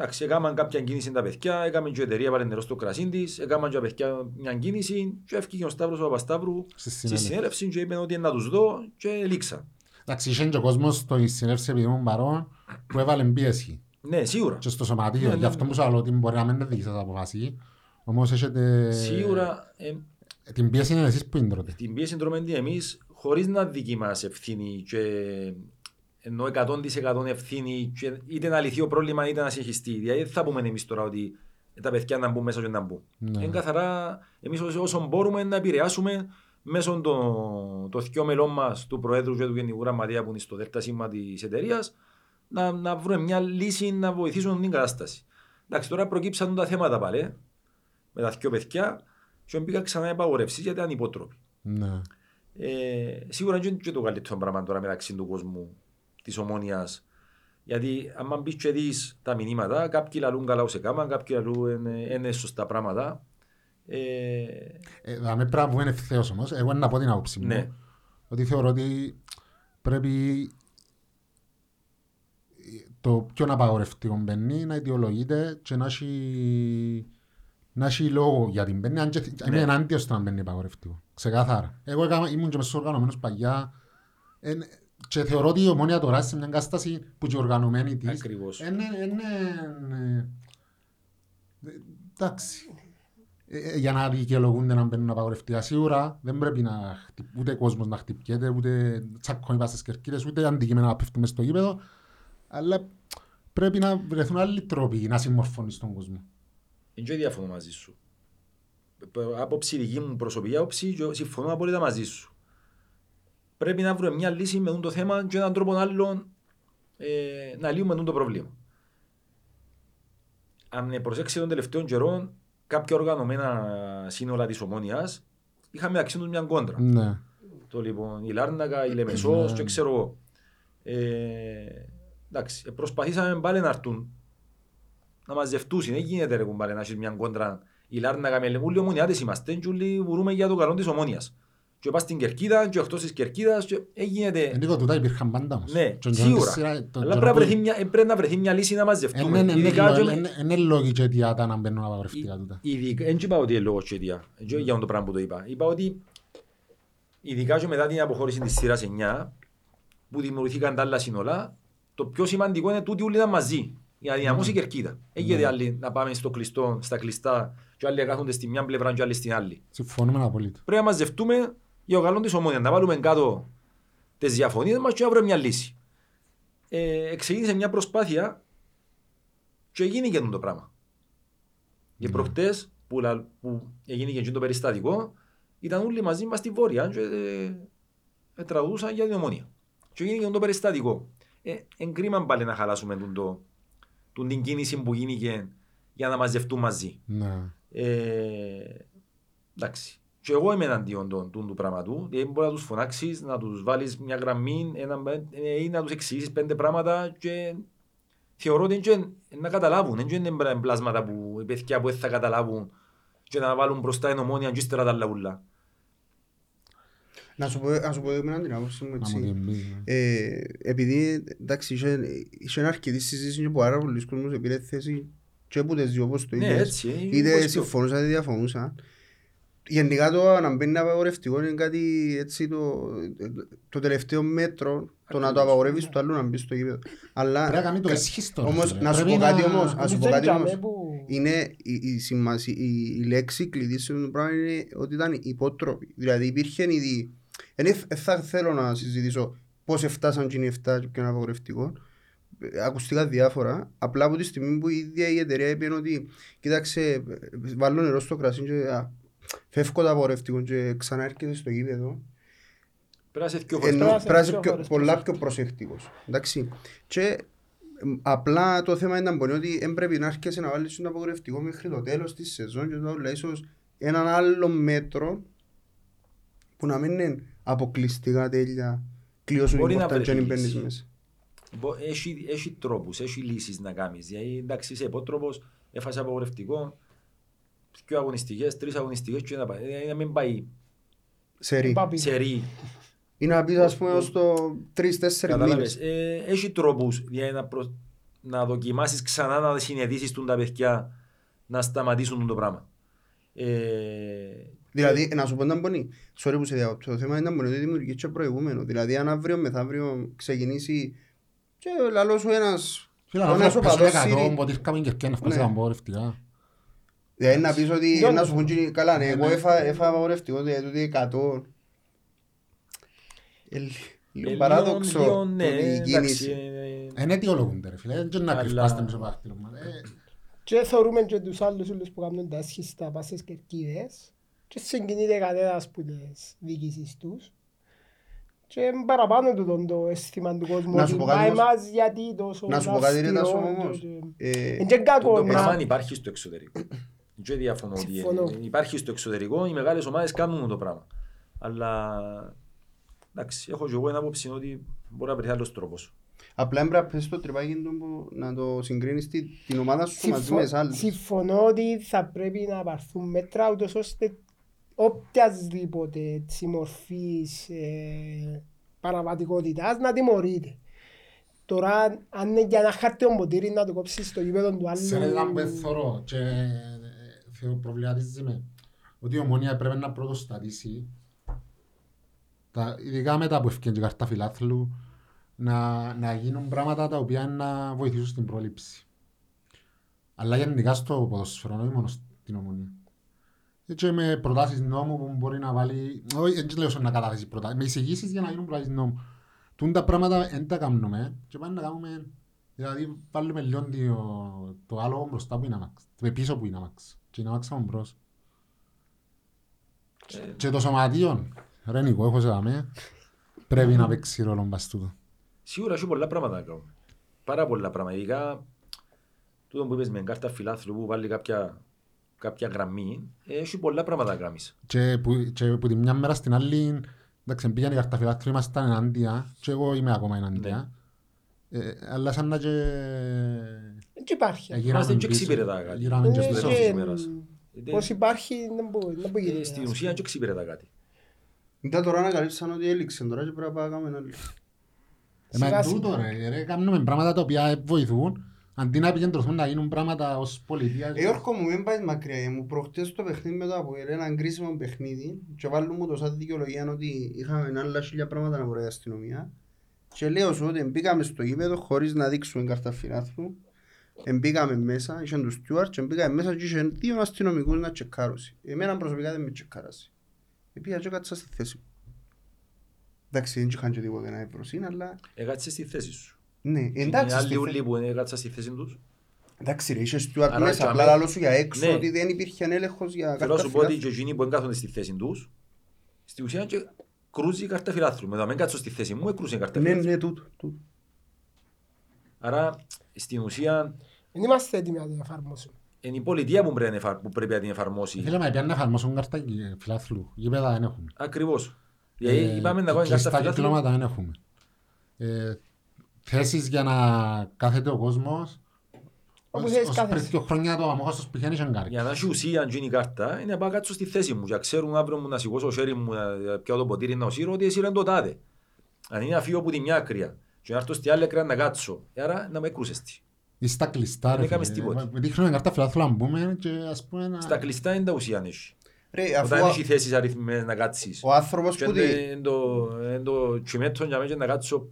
Εντάξει, έκαναν κάποια κίνηση τα παιδιά, έκαμε και η εταιρεία βάλε νερό στο κρασί της, έκαναν και τα παιδιά μια κίνηση και έφυγε ο Σταύρος ο Παπασταύρου Στη στη συνέλευση. συνέλευση και είπε ότι να τους δω και λήξα. Εντάξει, είχε και ο κόσμος στο συνέλευση επειδή ήμουν παρόν που έβαλε πίεση Ναι, σίγουρα. και στο σωματείο. Ναι, ναι, Γι' αυτό ναι. μου σου λέω ότι μπορεί να μην είναι δική σας αποφάση. Όμως έχετε... Σίγουρα ε, Την πίεση είναι εσείς που είναι τότε. την πίεση τρώμε την εμείς χωρίς να δική μας ευθύνη και ενώ 100% ευθύνη και είτε να λυθεί ο πρόβλημα είτε να συνεχιστεί. Δηλαδή δεν θα πούμε εμείς τώρα ότι τα παιδιά να μπουν μέσα και να μπουν. Ναι. Είναι καθαρά εμείς όσο- όσο μπορούμε να επηρεάσουμε μέσω των το δυο μελών μας, του Προέδρου και του Γενικού Γραμματεία που είναι στο ΔΕΛΤΑ σήμα της εταιρείας, να, να βρούμε μια λύση να βοηθήσουν την κατάσταση. Εντάξει, τώρα προκύψαν τα θέματα πάλι, με τα δυο παιδιά και μπήκα ξανά επαγορεύσεις γιατί ήταν υπότροποι. Ναι. Ε, σίγουρα είναι και το καλύτερο πράγμα τώρα μεταξύ του κόσμου της ομόνιας. Γιατί άμα μπεις και δεις τα μηνύματα, κάποιοι λαλούν καλά όσο έκαναν, κάποιοι λαλούν είναι, είναι σωστά πράγματα. Ε, Ε, Θα με πρέπει να βγουν ευθέως όμως. Εγώ να πω την άποψη μου. ναι, Ότι θεωρώ ότι πρέπει το πιο απαγορευτικό μπαίνει να αιτιολογείται και να έχει, να έχει λόγο για την μπαίνει. Αν και Ναι. είμαι ενάντια στο να μπαίνει απαγορευτικό. Ξεκάθαρα. Εγώ έκανα, ήμουν και μες στους οργανωμένους παγιά εν, και θεωρώ ότι η ομόνια τώρα σε μια κατάσταση που και οργανωμένη της ακριβώς. είναι, είναι, ε, εντάξει. Ε, ε, για να δικαιολογούνται να μπαίνουν απαγορευτικά σίγουρα δεν πρέπει να χτυ- ούτε κόσμος να χτυπιέται, ούτε τσακώνει πας στις κερκίδες, ούτε αντικείμενα να πέφτουν μες στο γήπεδο. Αλλά πρέπει να βρεθούν άλλοι τρόποι να συμμορφώνεις τον κόσμο. Δεν και διαφωνώ μαζί σου. Ε, Άποψη δική μου προσωπική άποψη και συμφωνώ απόλυτα μαζί σου. Πρέπει να βρούμε μια λύση με το θέμα και έναν τρόπο άλλον ε, να λύουμε το πρόβλημα. Αν προσέξει των τελευταίων καιρών, κάποια οργανωμένα σύνολα της ομόνιας είχαμε μεταξύ τους μια κόντρα. Ναι. Το λοιπόν, η Λάρνακα, η Λεμεσός Ναι. και ξέρω εγώ. Ε, εντάξει, ε, προσπαθήσαμε πάλι να έρθουν να μαζευτούν. Δεν γίνεται ρε κουμπάρε να έχεις μια κόντρα. Η Λάρνακα με όλοι ομονιάτες είμαστε και όλοι βουρούμε για το καλό της ομόνιας. Και πας στην Κερκίδα και εκτός της Κερκίδας και δεν γίνεται. Ενίκο τούτα υπήρχαν πάντα όμως. Ναι, Τον σίγουρα. 94, τον Αλλά καιρό πρέπει να που- βρεθεί μια- ε, πρέπει να βρεθεί μια λύση να Εν- μαζευτούμε. εν- εν- Ειδικά και εν- με- εν- εν- Είναι λόγοι και αιτιάτα να μπαίνουν απαγορευτικά τούτα. Ειδικά, δεν είπα ότι είναι λόγω σχετία. Δεν για το πράγμα που το είπα. Είπα ότι ειδικά και μετά την αποχώρηση της σειράς 9 που δημιουργήθηκαν τα άλλα σύνολα, το πιο σημαντικό είναι τούτοι όλοι ήταν μαζί. Για να δυναμώσει η κερκίδα. Έγινε άλλοι να πάμε στο κλειστό, στα κλειστά και άλλοι να κάθονται στη μια πλευρά και άλλοι στην άλλη. Συμφωνούμε απολύτως. Πρέπει να μαζευτούμε για το καλό της ομόνιας, να βάλουμε κάτω τις διαφωνίες μας και να βρούμε μια λύση. Ε, ξεκίνησε μια προσπάθεια και έγινε και το πράγμα. Και προχτές που, λα- που έγινε και το περιστατικό ήταν όλοι μαζί μας στη Βόρεια και ε, ε, τραγουδούσαν για την ομόνια. Και έγινε και το περιστατικό. Ε, εν κρίμα πάλι να χαλάσουμε τον, το, τον την κίνηση που γίνηκε για να μαζευτούν μαζί. Ναι. Ε, εντάξει. Και εγώ είμαι εναντίον του, του, του πράγματου. Δηλαδή μπορεί να τους φωνάξεις, να τους βάλεις μια γραμμή ένα, ε, ή να τους εξηγήσεις πέντε πράγματα και θεωρώ ότι είναι και να καταλάβουν. Δεν είναι μπρα- πλάσματα που οι παιδιά που δεν θα καταλάβουν και να βάλουν μπροστά την ομόνια και ύστερα τα λαούλα. Να σου πω, να σου πω εμένα την άποψη μου Να μου έτσι. την πεις, ναι. Ε, επειδή εντάξει, είχε, είχε αρκετή συζήτηση και που άρα πολλοί κόσμος επήρε θέση και από τις δύο όπως το Ναι, είπες. έτσι, είναι Είτε όπως το- συμφωνούσαν είτε διαφωνούσαν. Γενικά το να μπαίνει απαγορευτικό είναι κάτι έτσι το, το τελευταίο μέτρο το να το Ακριβώς. απαγορεύεις το άλλο να μπεις στο γήπεδο. Αλλά Πρέπει να κάνει το κα- εσχύς τώρα, όμως ρε. να σου Πρέπει πω κάτι να- όμως, να σου πω Δεν κάτι τζάμε όμως. που- Είναι η, η, σημασία, η, η λέξη κλειδί σε αυτό το πράγμα είναι ότι ήταν υπότροποι. Δηλαδή υπήρχε ήδη. Δεν θα θέλω να συζητήσω πώς φτάσαν και είναι 7 και ποιο είναι απαγορευτικό. Ε, Ακουστικά διάφορα. Απλά από τη στιγμή που η ίδια η εταιρεία είπε ότι κοίταξε, ε, βάλω νερό στο κρασί και α, φεύγω το απαγορευτικό και ξανά έρχεται στο γήπεδο. Πρέπει να είσαι δυο φορές. Ενώ Πρέπει να πρέπει να είσαι είσαι πιο πιο- φορές πολλά πιο προσεκτικός. Εντάξει. Και εμ, απλά το θέμα ήταν πολύ ότι δεν πρέπει να έρχεσαι να βάλεις το απογορευτικό μέχρι το τέλος της σεζόν και το άλλο ίσως έναν άλλο μέτρο που να μην είναι αποκλειστικά τέλεια κλειώσουν Μπορεί την να πόρτα και βρεθείς να μπαίνεις λύση. μέσα. Μπο- Έχει, έχει τρόπους, έχει λύσεις να κάνεις. Δηλαδή, εντάξει, είσαι υπότροπος, έφασε απαγορευτικό, δύο αγωνιστικές, τρεις αγωνιστικές και να πάει. Δηλαδή, να μην πάει Σε ρί. Πάπη. σε ρί. Ή να πεις ας πούμε ως το 3-4 Κατάλαβες. μήνες. Ε, έχει τρόπους για να, προ... να δοκιμάσεις ξανά να συνεδίσεις τον τα παιδιά να σταματήσουν το πράγμα. Ε, Δηλαδή, να σου πω να μπορεί, sorry που σε διακόπτω, το θέμα είναι να μπορεί να δημιουργήσει και προηγούμενο. Δηλαδή, αν αύριο μεθαύριο ξεκινήσει και λαλός σου ένας, Φίλε, ένας να οπαδός πέσω Σύρι, δηλαδή να πεις ότι Δεν να το σου πούν και- καλά, ναι, εγώ Ναι. έφα έφα απαγορευτικό, δηλαδή τούτοι εκατό. Ε, λι- Λίγο παράδοξο λίγο, το ναι, ότι η εντάξει, κίνηση. ε, Είναι αιτιολογούνται ρε φίλε, δεν είναι να Αλλά- κρυφάστε μες από δάχτυλο μας. Ε, Και θεωρούμε και τους άλλους όλους που κάνουν τα άσχιστα πας στις κερκίδες και συγκινείται κανένας που τις διοικήσεις τους. Και είναι παραπάνω του τον το αίσθημα του κόσμου Να ότι σου πω κάτι πάει όμως- μας γιατί τόσο Να σου πω κάτι ρε Τάσο αυστηρό όμως. και- Ε, Είναι και κακό Το να... πράγμα υπάρχει στο εξωτερικό. Δεν διαφωνώ ότι Συμφωνώ. είναι. υπάρχει στο εξωτερικό, οι μεγάλες ομάδες κάνουν το πράγμα. Αλλά εντάξει, έχω και εγώ ένα άποψη ότι μπορεί να βρεθεί άλλος τρόπος. Απλά έμπρα πες το τρυπάκι του που να το συγκρίνεις τη- την ομάδα σου μαζί με τις Συμφω- άλλες. Συμφωνώ ότι θα πρέπει να πάρθουν μέτρα ούτως ώστε οποιασδήποτε έτσι μορφής ε, παραβατικότητας να τιμωρείται. Τώρα αν είναι για ένα χαρτιό ποτήρι να το κόψεις στο γήπεδο του άλλου. Σε ένα που εθωρώ και ε, θεω- προβληματίζει με ότι η ομόνια πρέπει να πρωτοστατήσει τα, ειδικά μετά που ευκαιρία και καρτά φιλάθλου να, να γίνουν πράγματα τα οποία να βοηθήσουν στην πρόληψη. Αλλά γενικά στο ποδοσφαιρό, όχι μόνο στην ομονία. Και με προτάσεις νόμου που μπορεί να βάλει, όχι δεν λέω σε να καταθέσει προτάσεις, με εισηγήσεις για να γίνουν προτάσεις νόμου. Τούν τα πράγματα δεν τα κάνουμε και πάμε να κάνουμε, δηλαδή βάλουμε λίγο το, το άλλο μπροστά που είναι αμάξ, το πίσω που είναι αμάξ και είναι αμάξ από μπρος. Ε, Και το σωματείο, ρε Νικό, έχω σε δαμέ, πρέπει να παίξει ρόλο μπας τούτο. Σίγουρα έχει πολλά πράγματα να κάνουμε. Πάρα πολλά πράγματα. Ειδικά τούτο που είπες με κάρτα φιλάθλου που βάλει κάποια, κάποια γραμμή, έχει πολλά πράγματα να κάνεις. Και που, και που τη μια μέρα στην άλλη, εντάξει, πήγαν οι καρταφυλάθροι, ήμασταν ενάντια και εγώ είμαι ακόμα ενάντια. Ε, αλλά σαν να και... Δεν υπάρχει. εγύραμε Είμαστε και πίσω, εξυπηρετά κάτι. εγύραμε και Ε, στο στο και, τέλος της τέλος. ημέρας. μ, Πώς υπάρχει δεν μπορεί δεν μπορεί Ε, γίνεται. Στην ας ουσία πούμε. και εξυπηρετά κάτι. Ήταν τώρα ανακαλύψαν ότι έληξε τώρα και πρέπει να πάμε να κάνουμε άλλη. Ε, μα Σιγά τούτο σιγά. ρε, ρε, κάνουμε πράγματα τα οποία βοηθούν, αντί να επικεντρωθούν να γίνουν πράγματα ως πολιτεία. Ε, Γιώργο μου, μην πάεις μακριά. Ε, Μου προχτές το παιχνίδι μετά από ένα κρίσιμο παιχνίδι και βάλουν μου το σαν δικαιολογία ότι είχαμε άλλα χίλια πράγματα να μπορεί η αστυνομία. Και λέω σου ότι μπήκαμε στο γήπεδο χωρίς να δείξουμε κάρτα φιλάθλου. Μπήκαμε μέσα, είχαν τους στιούαρτ και μπήκαμε μέσα και είχαν δύο αστυνομικούς να τσεκάρωσουν. Εμένα προσωπικά δεν με τσεκάρασε. Επήγα και κάτσα στη θέση μου. Εντάξει, δεν είχαν και τίποτε να ευρωσύνει, αλλά Έκατσε στη θέση σου. ναι, Είναι εντάξει. άλλοι στη ούλοι θέση- που έκατσαν στη θέση τους. Εντάξει ρε, είχε στιούαρτ Άρα, μέσα, και απλά αμέ- λαλό σου για έξω Ναι. ότι δεν υπήρχε έλεγχος για Θέλω να κάρτα σου πω ότι φιλάθλου. και εκείνοι που εγκάθονται στη θέση τους, στη ουσία και κρούζει η κάρτα φιλάθλου. Με το να μην κάτσω στη θέση μου, έκρουζε η κάρτα Ναι, φιλάθλου. ναι, τούτο. τούτο. Άρα, στην ουσία, Δεν είμαστε έτοιμοι να την εφαρμόσουμε. είναι η πολιτεία που πρέπει να εφα- που πρέπει να την εφαρμόσει. Φίλε, μα πιάνε να εφαρμόσουν κάρτα ε, φιλάθλου, γήπεδα δεν έχουμε. Ακριβώς. Γιατί Ε, είπαμε να κάνουμε κάρτα κλειστά φιλάθλου. κυκλώματα δεν έχουμε. Ε, θέσεις για να κάθεται ο κόσμος, Όπου ως- θέλεις ως κάθεσαι. πριν δύο χρόνια το αμόχωστος πηγαίνει και κάρι. Για να έχει ουσία αν γίνει η κάρτα, είναι να πάω κάτσω στη θέση μου. Για να ξέρουν αύριο μου να σηκώσω το χέρι μου, να πιάω το ποτήρι να οσύρω, ότι εσύ είναι το τάδε. Αν είναι να φύγω από τη μια άκρη και να έρθω στη άλλη άκρη να κάτσω, ε, άρα να με έκρουσες τι. Ή στα κλειστά Δεν ρε έκαμες φίλε. τίποτε. Ε, Δείχνουμε κάρτα φιλάθλου να μπούμε και ας πούμε να... Στα κλειστά είναι τα ουσία αν έχει. Ρε, αφού Όταν ο- έχει θέσεις αριθμές να κάτσεις. ο άνθρωπος Και που τη- είναι το- είναι το τσιμέτρο για μένα και να κάτσω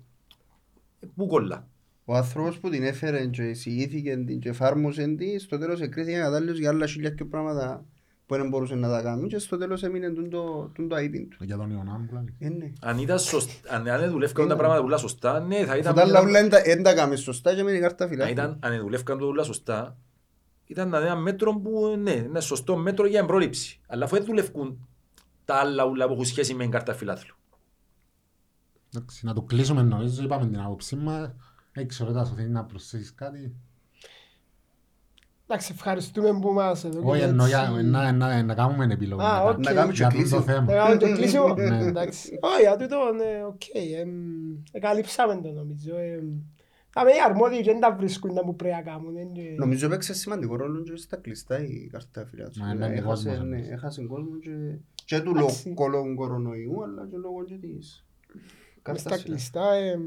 πού κολλά. ο άνθρωπος που την έφερε και εισηγήθηκε την και εφάρμοσε την, στο τέλος εκρίθηκε κατάλληλος για άλλα χιλιά και πράγματα που δεν μπορούσε να τα κάνει και στο τέλος έμεινε τούν το, τούν το αείπιν του. Για τον Ιωνάμ που λέει. Ε, ναι. Αν ήταν σωστά, αν, αν δουλεύκαν τα πράγματα πολλά σωστά, ναι, θα Αφού ήταν... τα άλλα ούλα δεν τα- δεν τα κάμε σωστά και έμεινε η κάρτα Αν, φιλάθλου. ήταν, αν δουλεύκαν το όλα σωστά, ήταν ένα μέτρο που ναι, ένα σωστό μέτρο για εμπρόληψη. Αλλά αφού δεν δουλεύκουν τα άλλα ούλα που έχουν σχέση με την κάρτα φιλάθλου. Εντάξει, Να το κλείσουμε νομίζω, είπαμε την άποψή μας. Δεν ξέρω Τάσο, θέλει να προσθέσεις κάτι. Εντάξει, ευχαριστούμε που μας εδώ Όχι, και εννοώ έτσι. για- να- να να κάνουμε επιλογή. Α, μετά. οκ. Να κάνουμε και Για τούτο κλείσιμο. θέμα. Να κάνουμε το κλείσιμο. Ναι. Εντάξει. Όχι, για τούτο, ναι, οκ. εμ, Εκαλύψαμε το νομίζω. εμ. Τα με οι αρμόδιοι και δεν τα βρίσκουν να που πρέπει να κάνουν. εν και- Νομίζω παίξε σημαντικό ρόλο και στα κλειστά η κάρτα φιλάθλου. Μα, ναι, Έχασε- κόσμος, ναι, ναι. Έχασε κόσμο και- και του Εντάξει. λόγω λόγω κορονοϊού αλλά και λόγω και της Μες κάρτας στα φιλάθλου. κλειστά. εμ,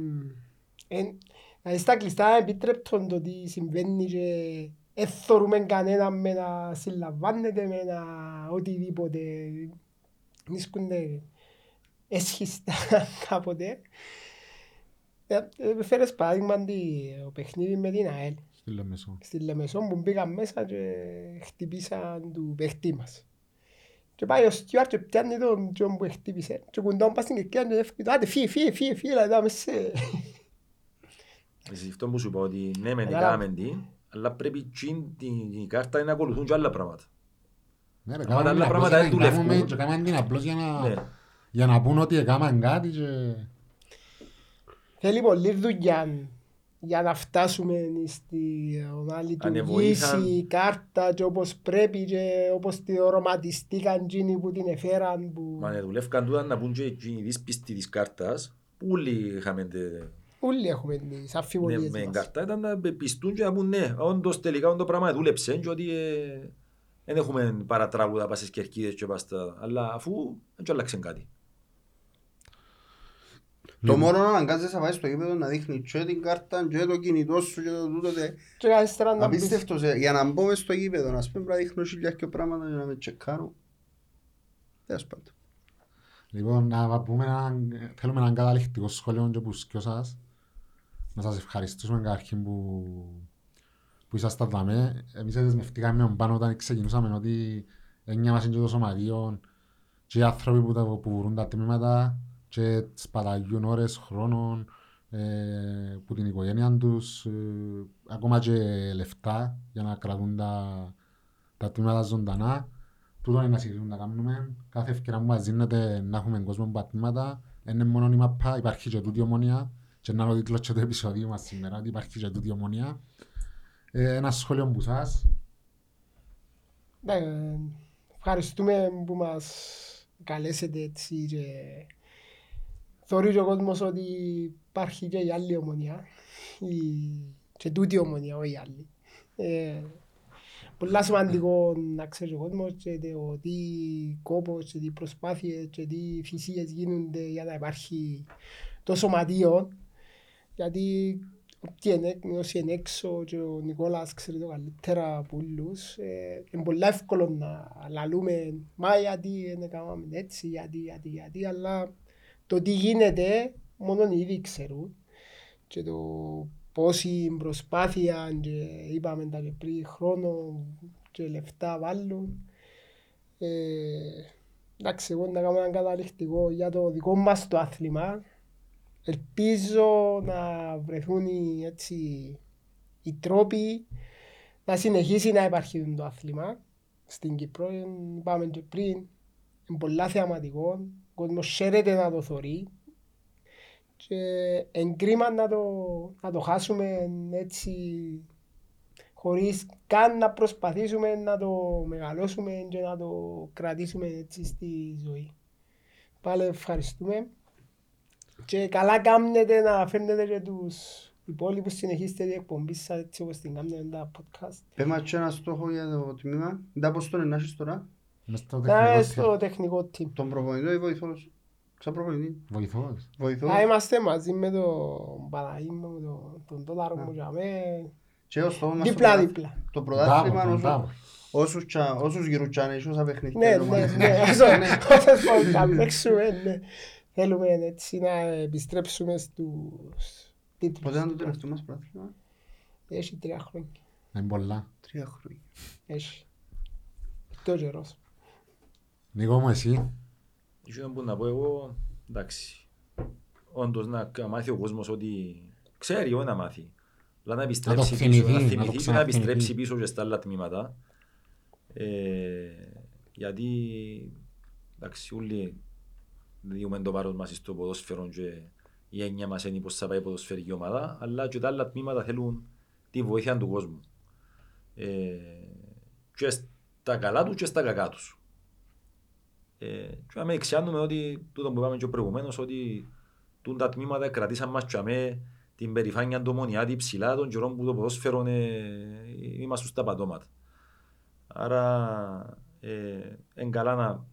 εν- Δηλαδή στα κλειστά επιτρέπτον το τι συμβαίνει και δεν θεωρούμε κανέναν με να συλλαμβάνεται με να οτιδήποτε. Βρίσκονται αίσχιστα κάποτε. Ε, ε, Φέρες παράδειγμα το παιχνίδι με την ΑΕΛ Στη Λεμεσό. στη Λεμεσό που μπήκαν μέσα και χτυπήσαν του παίχτη μας. Και πάει ο steward και πιάνει τον Τζον που χτύπησε και κουντά πας στην κερκίδα και έφυγε το «Άντε φύγε, φύγε, φύγε, φύγε» δηλαδή άμε σε... Εσύ αυτό που σου είπα ότι ναι μεν Κατάλαβα. έκαναμε τι, αλλά πρέπει τσιν την την κάρτα να ακολουθούν και άλλα πράγματα. Ναι ρε, Άμα κάναμε τα άλλα απλώς πράγματα για να δεν δουλεύουν. κάνουμε και κάναμε την απλώς για να, Ναι. για να πούν ότι έκαναν κάτι και... Θέλει πολλή δουλειά για να φτάσουμε στη να λειτουργήσει Ανεβοήθαν. η κάρτα και όπως πρέπει και όπως τη οροματιστήκαν εκείνοι που την εφέραν που Μα ναι, δουλεύκαν τούτα να πούν και εκείνοι δύσπιστοι της κάρτας, που όλοι είχαμε τε- όλοι έχουμε τις ναι, αμφιβολίες με μας. κάρτα, ήταν να πιστούν και να πούν ναι, όντως τελικά το πράγμα δούλεψε και ότι ε, δεν έχουμε παρατράγουδα πας στις κερκίδες και πας στα... Αλλά αφού δεν και άλλαξε κάτι. Το μόνο να αναγκάζεσαι να πάεις στο γήπεδο να δείχνεις και την κάρτα και το κινητό σου και το τούτο τε. Και αριστερά να πεις Απίστευτος, ε, για να μπω μες στο γήπεδο, να σπέμπω να δείχνω χιλιά και πράγματα για να με τσεκάρω. Τέλος πάντων. Λοιπόν, να πούμε ένα, θέλουμε έναν καταληκτικό σχόλιο και που σκιώ σας. Να σας ευχαριστήσουμε καταρχήν που, που ήσασταν δαμέ. Εμείς δεσμευτήκαμε με πάνω όταν ξεκινούσαμε ότι έννοια μας είναι και το σωματείο και οι άνθρωποι που, τα, που βουρούν τα τμήματα και σπαταλιούν ώρες χρόνων ε, που την οικογένεια τους ε, ακόμα και λεφτά για να κρατούν τα, τα τμήματα ζωντανά. Τούτο είναι να συνεχίσουμε να κάνουμε. Κάθε ευκαιρία που μας δίνεται να έχουμε κόσμο με πατήματα. Είναι μόνο η μαπά, υπάρχει και τούτη ομονία. Και να είναι ο τίτλος και του επεισοδίου μας σήμερα, ότι υπάρχει και τούτη ομονία. Ε, ένα σχόλιο που σας. Ναι, ευχαριστούμε που μας καλέσετε έτσι και θεωρεί και ο κόσμος ότι υπάρχει και η άλλη ομονία η... και τούτη ομονία, όχι η άλλη. Ε, πολλά σημαντικό να ξέρει ο κόσμος και το τι κόπος και τι προσπάθειες και τι θυσίες γίνονται για να υπάρχει το σωματείο γιατί όποιοι είναι, όσοι είναι έξω και ο Νικόλας ξέρει το καλύτερα από όλους ε, είναι πολύ εύκολο να λαλούμε μα γιατί δεν έκαναμε έτσι, γιατί, γιατί, γιατί αλλά το τι γίνεται μόνο οι ίδιοι ξέρουν. Και το πόση προσπάθεια και είπαμε τα και πριν χρόνο και λεφτά βάλουν ε, εντάξει εγώ να κάνω ένα καταληκτικό για το δικό μας το άθλημα ελπίζω να βρεθούν οι, έτσι, οι τρόποι να συνεχίσει να υπάρχει το άθλημα στην Κύπρο. Ε, Είπαμε και πριν, είναι πολλά θεαματικό, ο κόσμος χαίρεται να το θωρεί και εγκρίμα να το, να το χάσουμε έτσι χωρίς καν να προσπαθήσουμε να το μεγαλώσουμε και να το κρατήσουμε έτσι στη ζωή. Πάλι ευχαριστούμε. Και καλά κάνετε να φέρνετε και τους υπόλοιπους συνεχίστε την εκπομπής σας έτσι όπως την κάνετε με τα podcast. Πέμα και ένα στόχο για το τμήμα. Δεν πώς τον ενάχεις τώρα; Μες στο Να τεχνικό είναι στο τεχνικό team. Τον προπονητό ή βοηθός; Ξα προπονητή. Βοηθός. Βοηθός. Θα είμαστε μαζί με τον Παναγί μου, τον- τον Τόταρο μου και αμέ, Και ο στόχος μας το δίπλα πρωτά- δίπλα. Το Μπράβο, πρωτάθλημα τον όσο- μπράβο. όσους τσα- όσους γυρουτσάνε, όσα παιχνίδια. Ναι, είναι ναι, ομάδες. ναι, όσο- όσες φορές θα παίξουμε, ναι. Θέλουμε έτσι να επιστρέψουμε στους τίτλους. Πότε ήταν το τελευταίο μας πρωτάθλημα. Έχει τρία χρόνια. Είναι πολλά. Τρία χρόνια. Έχει. Το καιρός. Νίκο μου εσύ; Είχε που να πω εγώ, εντάξει, όντως να να μάθει ο κόσμος ότι ξέρει όχι να μάθει. Αλλά να επιστρέψει θυμηθεί, πίσω, να να το θυμηθεί και να ξαναθυμηθεί. επιστρέψει πίσω και στα άλλα τμήματα. Ε, γιατί, εντάξει, όλοι διούμε το βάρος μας στο ποδόσφαιρο και η έννοια μας είναι πώς θα πάει η ποδοσφαιρική ομάδα, αλλά και τα άλλα τμήματα θέλουν τη βοήθεια του κόσμου. Ε, και στα καλά τους και στα κακά τους. Ε, και αμέ εξιάνουμε ότι, τούτο που είπαμε και προηγουμένως, ότι τούν τα τμήματα κρατήσαν μας και αμέ την περηφάνεια του Μονιάτη ψηλά των καιρών που το ποδόσφαιρο ε, είμαστε στα πατώματα. Άρα ε, είναι καλά να,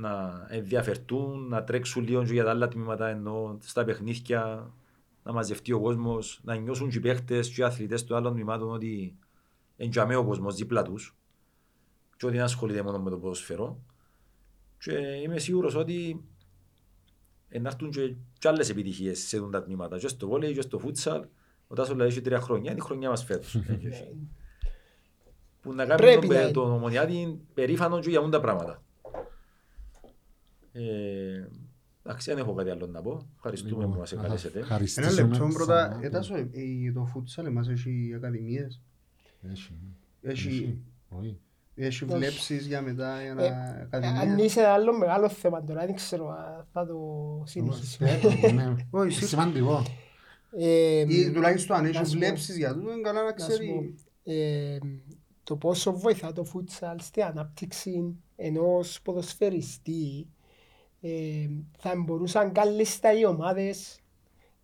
να ενδιαφερθούν, να τρέξουν λίγο και για τα άλλα τμήματα ενώ στα παιχνίδια να μαζευτεί ο κόσμος, να νιώσουν και οι παίχτες και οι αθλητές των άλλων τμήματων ότι εντιαμέ ο κόσμος δίπλα τους και ότι δεν ασχολείται μόνο με το ποδοσφαιρό. Και είμαι σίγουρος ότι να έρθουν και, και άλλες επιτυχίες σε αυτά τα τμήματα. Και στο βόλεϊ και στο φούτσαλ, ο Τάσος λέει έχει τρία χρόνια, είναι η χρονιά μας φέτος. Ε, που να κάνει Πρέπει τον, να είναι. τον ομονιάτη περήφανο και για αυτά τα πράγματα. Ε, εντάξει, δεν έχω κάτι άλλο να πω. Ευχαριστούμε που μας εγκαλέσετε. Ένα Ευχαριστήσουμε λεπτό πρώτα, ξανά. ετάσο, ε, το φούτσαλ εμάς έχει ακαδημίες, Έχει. έχει, Όχι. έχει Όχι. βλέψεις για μετά, για να Ε, Αν ακαδημίες. είσαι ένα άλλο μεγάλο θέμα τώρα, δεν ξέρω αν θα το συνεχίσουμε. Ναι. Όχι, Είναι σίγουρα. Σημαντικό. Ε, Ή τουλάχιστον αν να έχεις σου πω. βλέψεις για τούτο, είναι καλά να να σου πω, ξέρει. ε, το πόσο βοηθά το φούτσαλ στην ανάπτυξη ενός ποδοσφαιριστή ε, θα μπορούσαν κάλλιστα οι ομάδες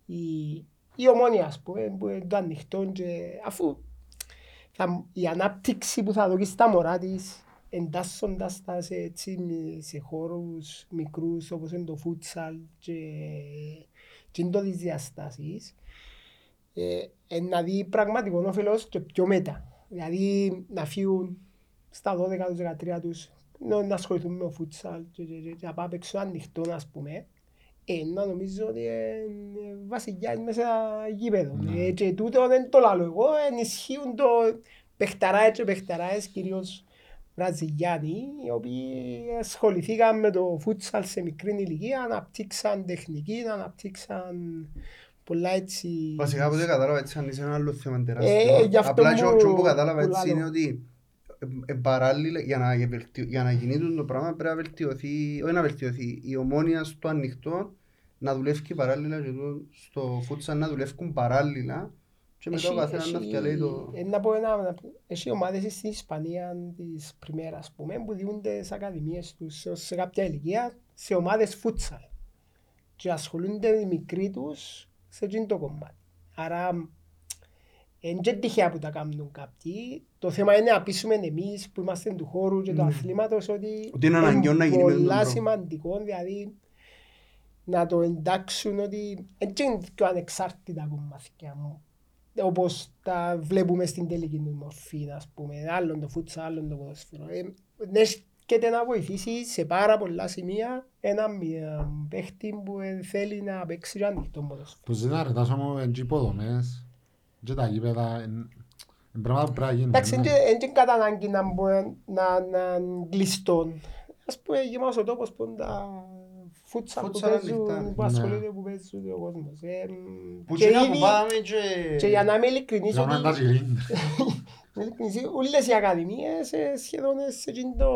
η, η ομόνια ας πούμε που είναι το ανοιχτό και αφού θα, η ανάπτυξη που θα δώσει στα μωρά της εντάσσοντας τα σε, έτσι, σε χώρους μικρούς όπως είναι το φούτσαλ και, και είναι το τις διαστάσεις ε, ε, να δει πραγματικό όφελος και πιο μετά. Δηλαδή να φύγουν στα 12-13 τους να, να ασχοληθούν με το φούτσαλ και, και, και, και να πάμε έξω ανοιχτό ας πούμε. Ε, να νομίζω ότι είναι βασιλιά μέσα γήπεδο. Ναι. Ε, και τούτο δεν το λαλώ εγώ, ενισχύουν το παιχταράες και παιχταράες κυρίως Βραζιλιάνοι, οι οποίοι ασχοληθήκαν με το φούτσαλ σε μικρή ηλικία, αναπτύξαν τεχνική, αναπτύξαν πολλά έτσι... Βασικά από ό,τι κατάλαβα έτσι αν είσαι ένα άλλο θέμα Ε, τεράστιο. γι' αυτό Απλά μου- και ό,τι που κατάλαβα που έτσι λαλώ. είναι ότι ε, ε, παράλληλα για να, βελτιω- για να γίνει τούτο το πράγμα πρέπει να βελτιωθεί, όχι να βελτιωθεί, η ομόνια στο ανοιχτό να δουλεύει παράλληλα και το, στο φούτσαν να δουλεύουν παράλληλα και μετά ο Έχει- καθένας να έχει- διαλέγει το... ε, Να πω ένα, έχει ομάδες στην Ισπανία της Πριμέρας, ας πούμε, που διούνται στις ακαδημίες τους σε- σε κάποια ηλικία σε ομάδες φούτσαλ και ασχολούνται οι μικροί τους σε εκείνο το κομμάτι. Άρα, είναι και τυχαία που τα κάνουν κάποιοι. Το θέμα είναι να πείσουμε εμείς που είμαστε του χώρου και του Ναι. αθλήματος ότι, Ότι είναι αναγκαίο να γίνει με τον πολλά τρόπο. σημαντικό, δηλαδή να το εντάξουν ότι δεν είναι πιο ανεξάρτητα κομμάτια μου. Όπως τα βλέπουμε στην τελική του μορφή, ας πούμε. Άλλον το φούτσα, άλλον το ποδοσφαιρό. Ε, ναι, έρχεται να βοηθήσει σε πάρα πολλά σημεία ένα μια παίχτη που ε, θέλει να παίξει και ανοιχτό ποδοσφαιρό. Το ζητά ρε τάσο μου είναι και υποδομές και τα γήπεδα είναι είναι πράγματα που πρέπει να γίνουν. Εντάξει, ναι. δεν είναι κατά ανάγκη να, μπο- να, να κλειστούν. Ας πούμε, γεμάτος ο τόπος που είναι τα φούτσα που Φούτσαλ παίζουν, ανοιχτά, που ναι. ασχολείται, που παίζουν ο κόσμος. Ε, Που και και να που ήδη- πάμε και... Και για να είμαι ειλικρινής, Κάνουμε ότι τα γυρίντερ. με ειλικρινής, όλες οι ακαδημίες ε, σχεδόν σε εκείνο το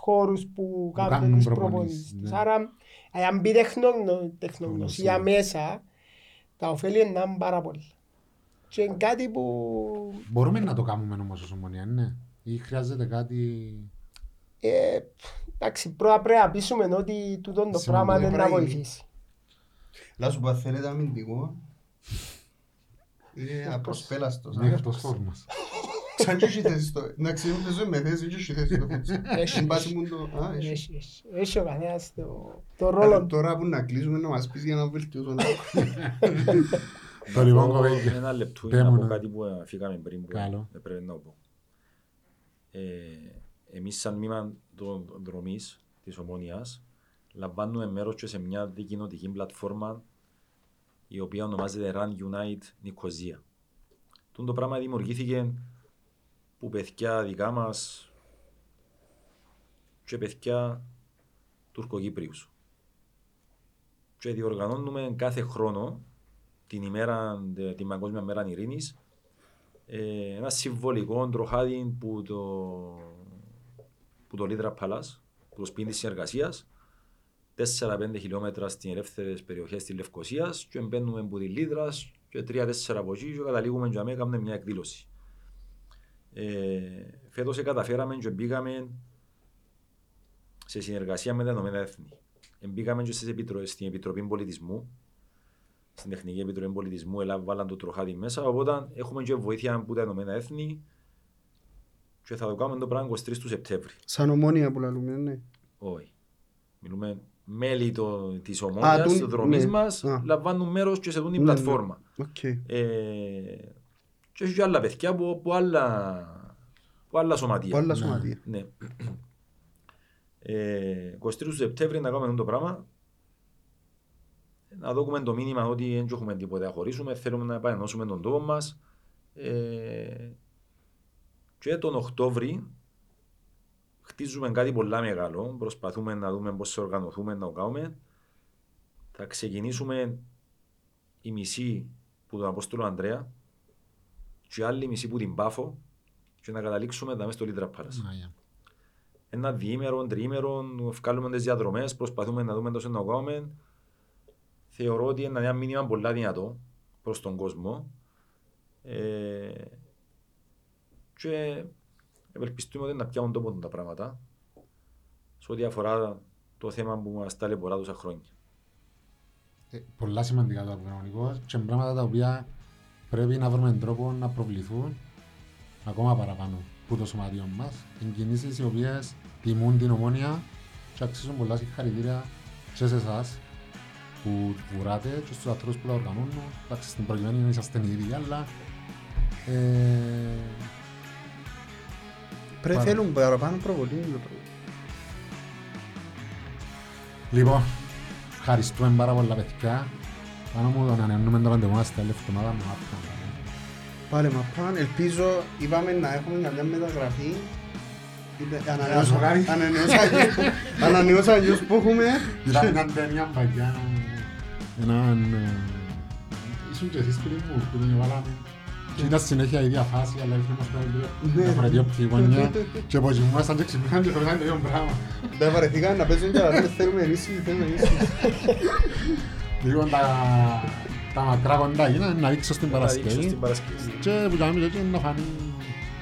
χώρους που κάνουν κάνουν τις προπονήσεις, προπονήσεις τους. ναι. Άρα, ε, αν μπει τεχνογνω- τεχνογνωσία Γνωσία. μέσα, τα ωφέλη είναι να είναι πάρα πολύ. Και είναι κάτι που Μπορούμε να το κάνουμε όμως ως ομονία, ναι. Ή χρειάζεται κάτι... Ε, εντάξει, πρώτα πρέπει να πείσουμε ότι τούτο το Σημαντικό. πράγμα δεν να Πρέπει να βοηθήσει. Να σου πω, αν θέλετε αμυντικό, είναι απροσπέλαστος. Είναι εκτός φόρμας. Σαν και έχει θέση στο... Να ξέρουμε παίζω με θέση και έχει θέση στο φούτσαλ. Έχει, Στην πάση μου το... Α, έχει. Έχει, έχει. Έχει ο καθένας το, το Άρα, ρόλο του. Τώρα που να κλείσουμε να μας πεις για να βελτιώσουμε. Το λοιπόν Εγώ, κοπέγγια. Ένα λεπτό Πέ για να μου, πω ναι. κάτι που αφήκαμε πριν που Καλό. ε, πρέπει να πω. Ε, εμείς σαν μήμα των δρομής της Ομόνιας λαμβάνουμε μέρος και σε μια δικοινοτική πλατφόρμα η οποία ονομάζεται Run Unite Νικοζία. Τούν το πράγμα δημιουργήθηκε που παιδιά δικά μας και παιδιά Τουρκοκύπριους. Και διοργανώνουμε κάθε χρόνο την ημέρα, τε- την Παγκόσμια Μέρα Ειρήνης ε, ένα συμβολικό τροχάδι που το, που το Λίδρα Παλάς, που το σπίτι της συνεργασίας, 4-5 χιλιόμετρα στις ελεύθερες περιοχές της Λευκοσίας και μπαίνουμε από τη Λίδρας και 3-4 από εκεί και καταλήγουμε και αμέ κάνουμε μια εκδήλωση. Ε, φέτος ε, καταφέραμε και μπήκαμε σε συνεργασία με τα Ηνωμένα Έθνη. Ε, Μπήκαμε και στις επιτρο... στην Επιτροπή Πολιτισμού, στην Τεχνική Επιτροπή Πολιτισμού, έλαβε βάλαν το τροχάδι μέσα, οπότε έχουμε και βοήθεια από τα Ηνωμένα Έθνη και θα το κάνουμε το πράγμα 23 του Σεπτέμβρη. Σαν Ομόνοια που λαλούμε, ναι. Όχι. Μιλούμε μέλη το, της Ομόνοιας, τούν- τους δρομείς ναι. μας, Α. λαμβάνουν μέρος και σε τούτην την Ναι, ναι. πλατφόρμα. Οκ. Ε, και έχει και άλλα παιδιά που, που, άλλα, που άλλα σωματεία. Που άλλα Ναι. σωματεία. Ναι. Ε, 23 του Σεπτέμβρη να κάνουμε το πράγμα. Να δούμε το μήνυμα ότι δεν έχουμε τίποτα να χωρίσουμε, θέλουμε να επανενώσουμε τον τόπο μας. Ε, και τον Οκτώβρη χτίζουμε κάτι πολλά μεγάλο. Προσπαθούμε να δούμε πώς θα οργανωθούμε να το κάνουμε. Θα ξεκινήσουμε η μισή που τον Απόστολο Ανδρέα και η άλλη μισή που την Πάφο και να καταλήξουμε τα μέσα στο Λίτρα Πάλας Άγια. ένα διήμερο, τριήμερο, βγάλουμε τις διαδρομές, προσπαθούμε να δούμε τόσο να κάνουμε. Θεωρώ ότι είναι ένα μήνυμα πολλά δυνατό προς τον κόσμο. Ε, και ευελπιστούμε ότι να πιάνουν τόπο τα πράγματα σε ό,τι αφορά το θέμα που μας ταλαιπωρά τόσα χρόνια. Ε, πολλά σημαντικά το κανονικό και πράγματα τα οποία πρέπει να βρούμε τρόπο να προβληθούν ακόμα παραπάνω που το σωματείο μας. Είναι κινήσεις οι οποίες τιμούν την ομόνια και αξίζουν πολλά συγχαρητήρια και σε εσάς που βουράτε και στους ανθρώπους που τα οργανώνουν. Εντάξει, στην προκειμένη είσαστε οι ίδιοι, αλλά ε, Πρέπει Πάρα. θέλουν παραπάνω προβολή. Λοιπόν, ευχαριστούμε πάρα πολλά παιδιά. Πάνω μου τον ανανεώνουμε το ραντεβού μας την άλλη εβδομάδας με μάπα. Πάλι μα πάνε. Ελπίζω, είπαμε να έχουμε μια μεταγραφή. Είτε- Ένα ανανεώσα- ζουγάρι. ανανεώσα- Ανανεώσα αλλιώς που έχουμε. Ήταν μια ταινία παγιά, έναν... ε, Ήσουν και εσείς πριν μου που την βάλαμε. Και ήταν συνέχεια η ίδια φάση, αλλά ήρθε μας πέρα λίγο διαφορετική οπτική γωνιά και πως ήμασταν και ξυπνάνε και χωρίσαν το ίδιο πράγμα. Δεν βαρεθήκαν να παίζουν και να λένε θέλουμε ενίσχυση, θέλουμε ενίσχυση. Λοιπόν, τα, τα μακρά κοντά γίνανε να δείξω στην Να δείξω Παρασκευή στην Παρασκευή. και που κάνουμε και να φανεί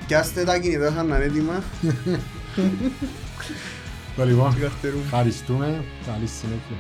Πιάστε τα κινητά σαν να είναι έτοιμα. το λοιπόν. Καρτερούν. Ευχαριστούμε, καλή συνέχεια.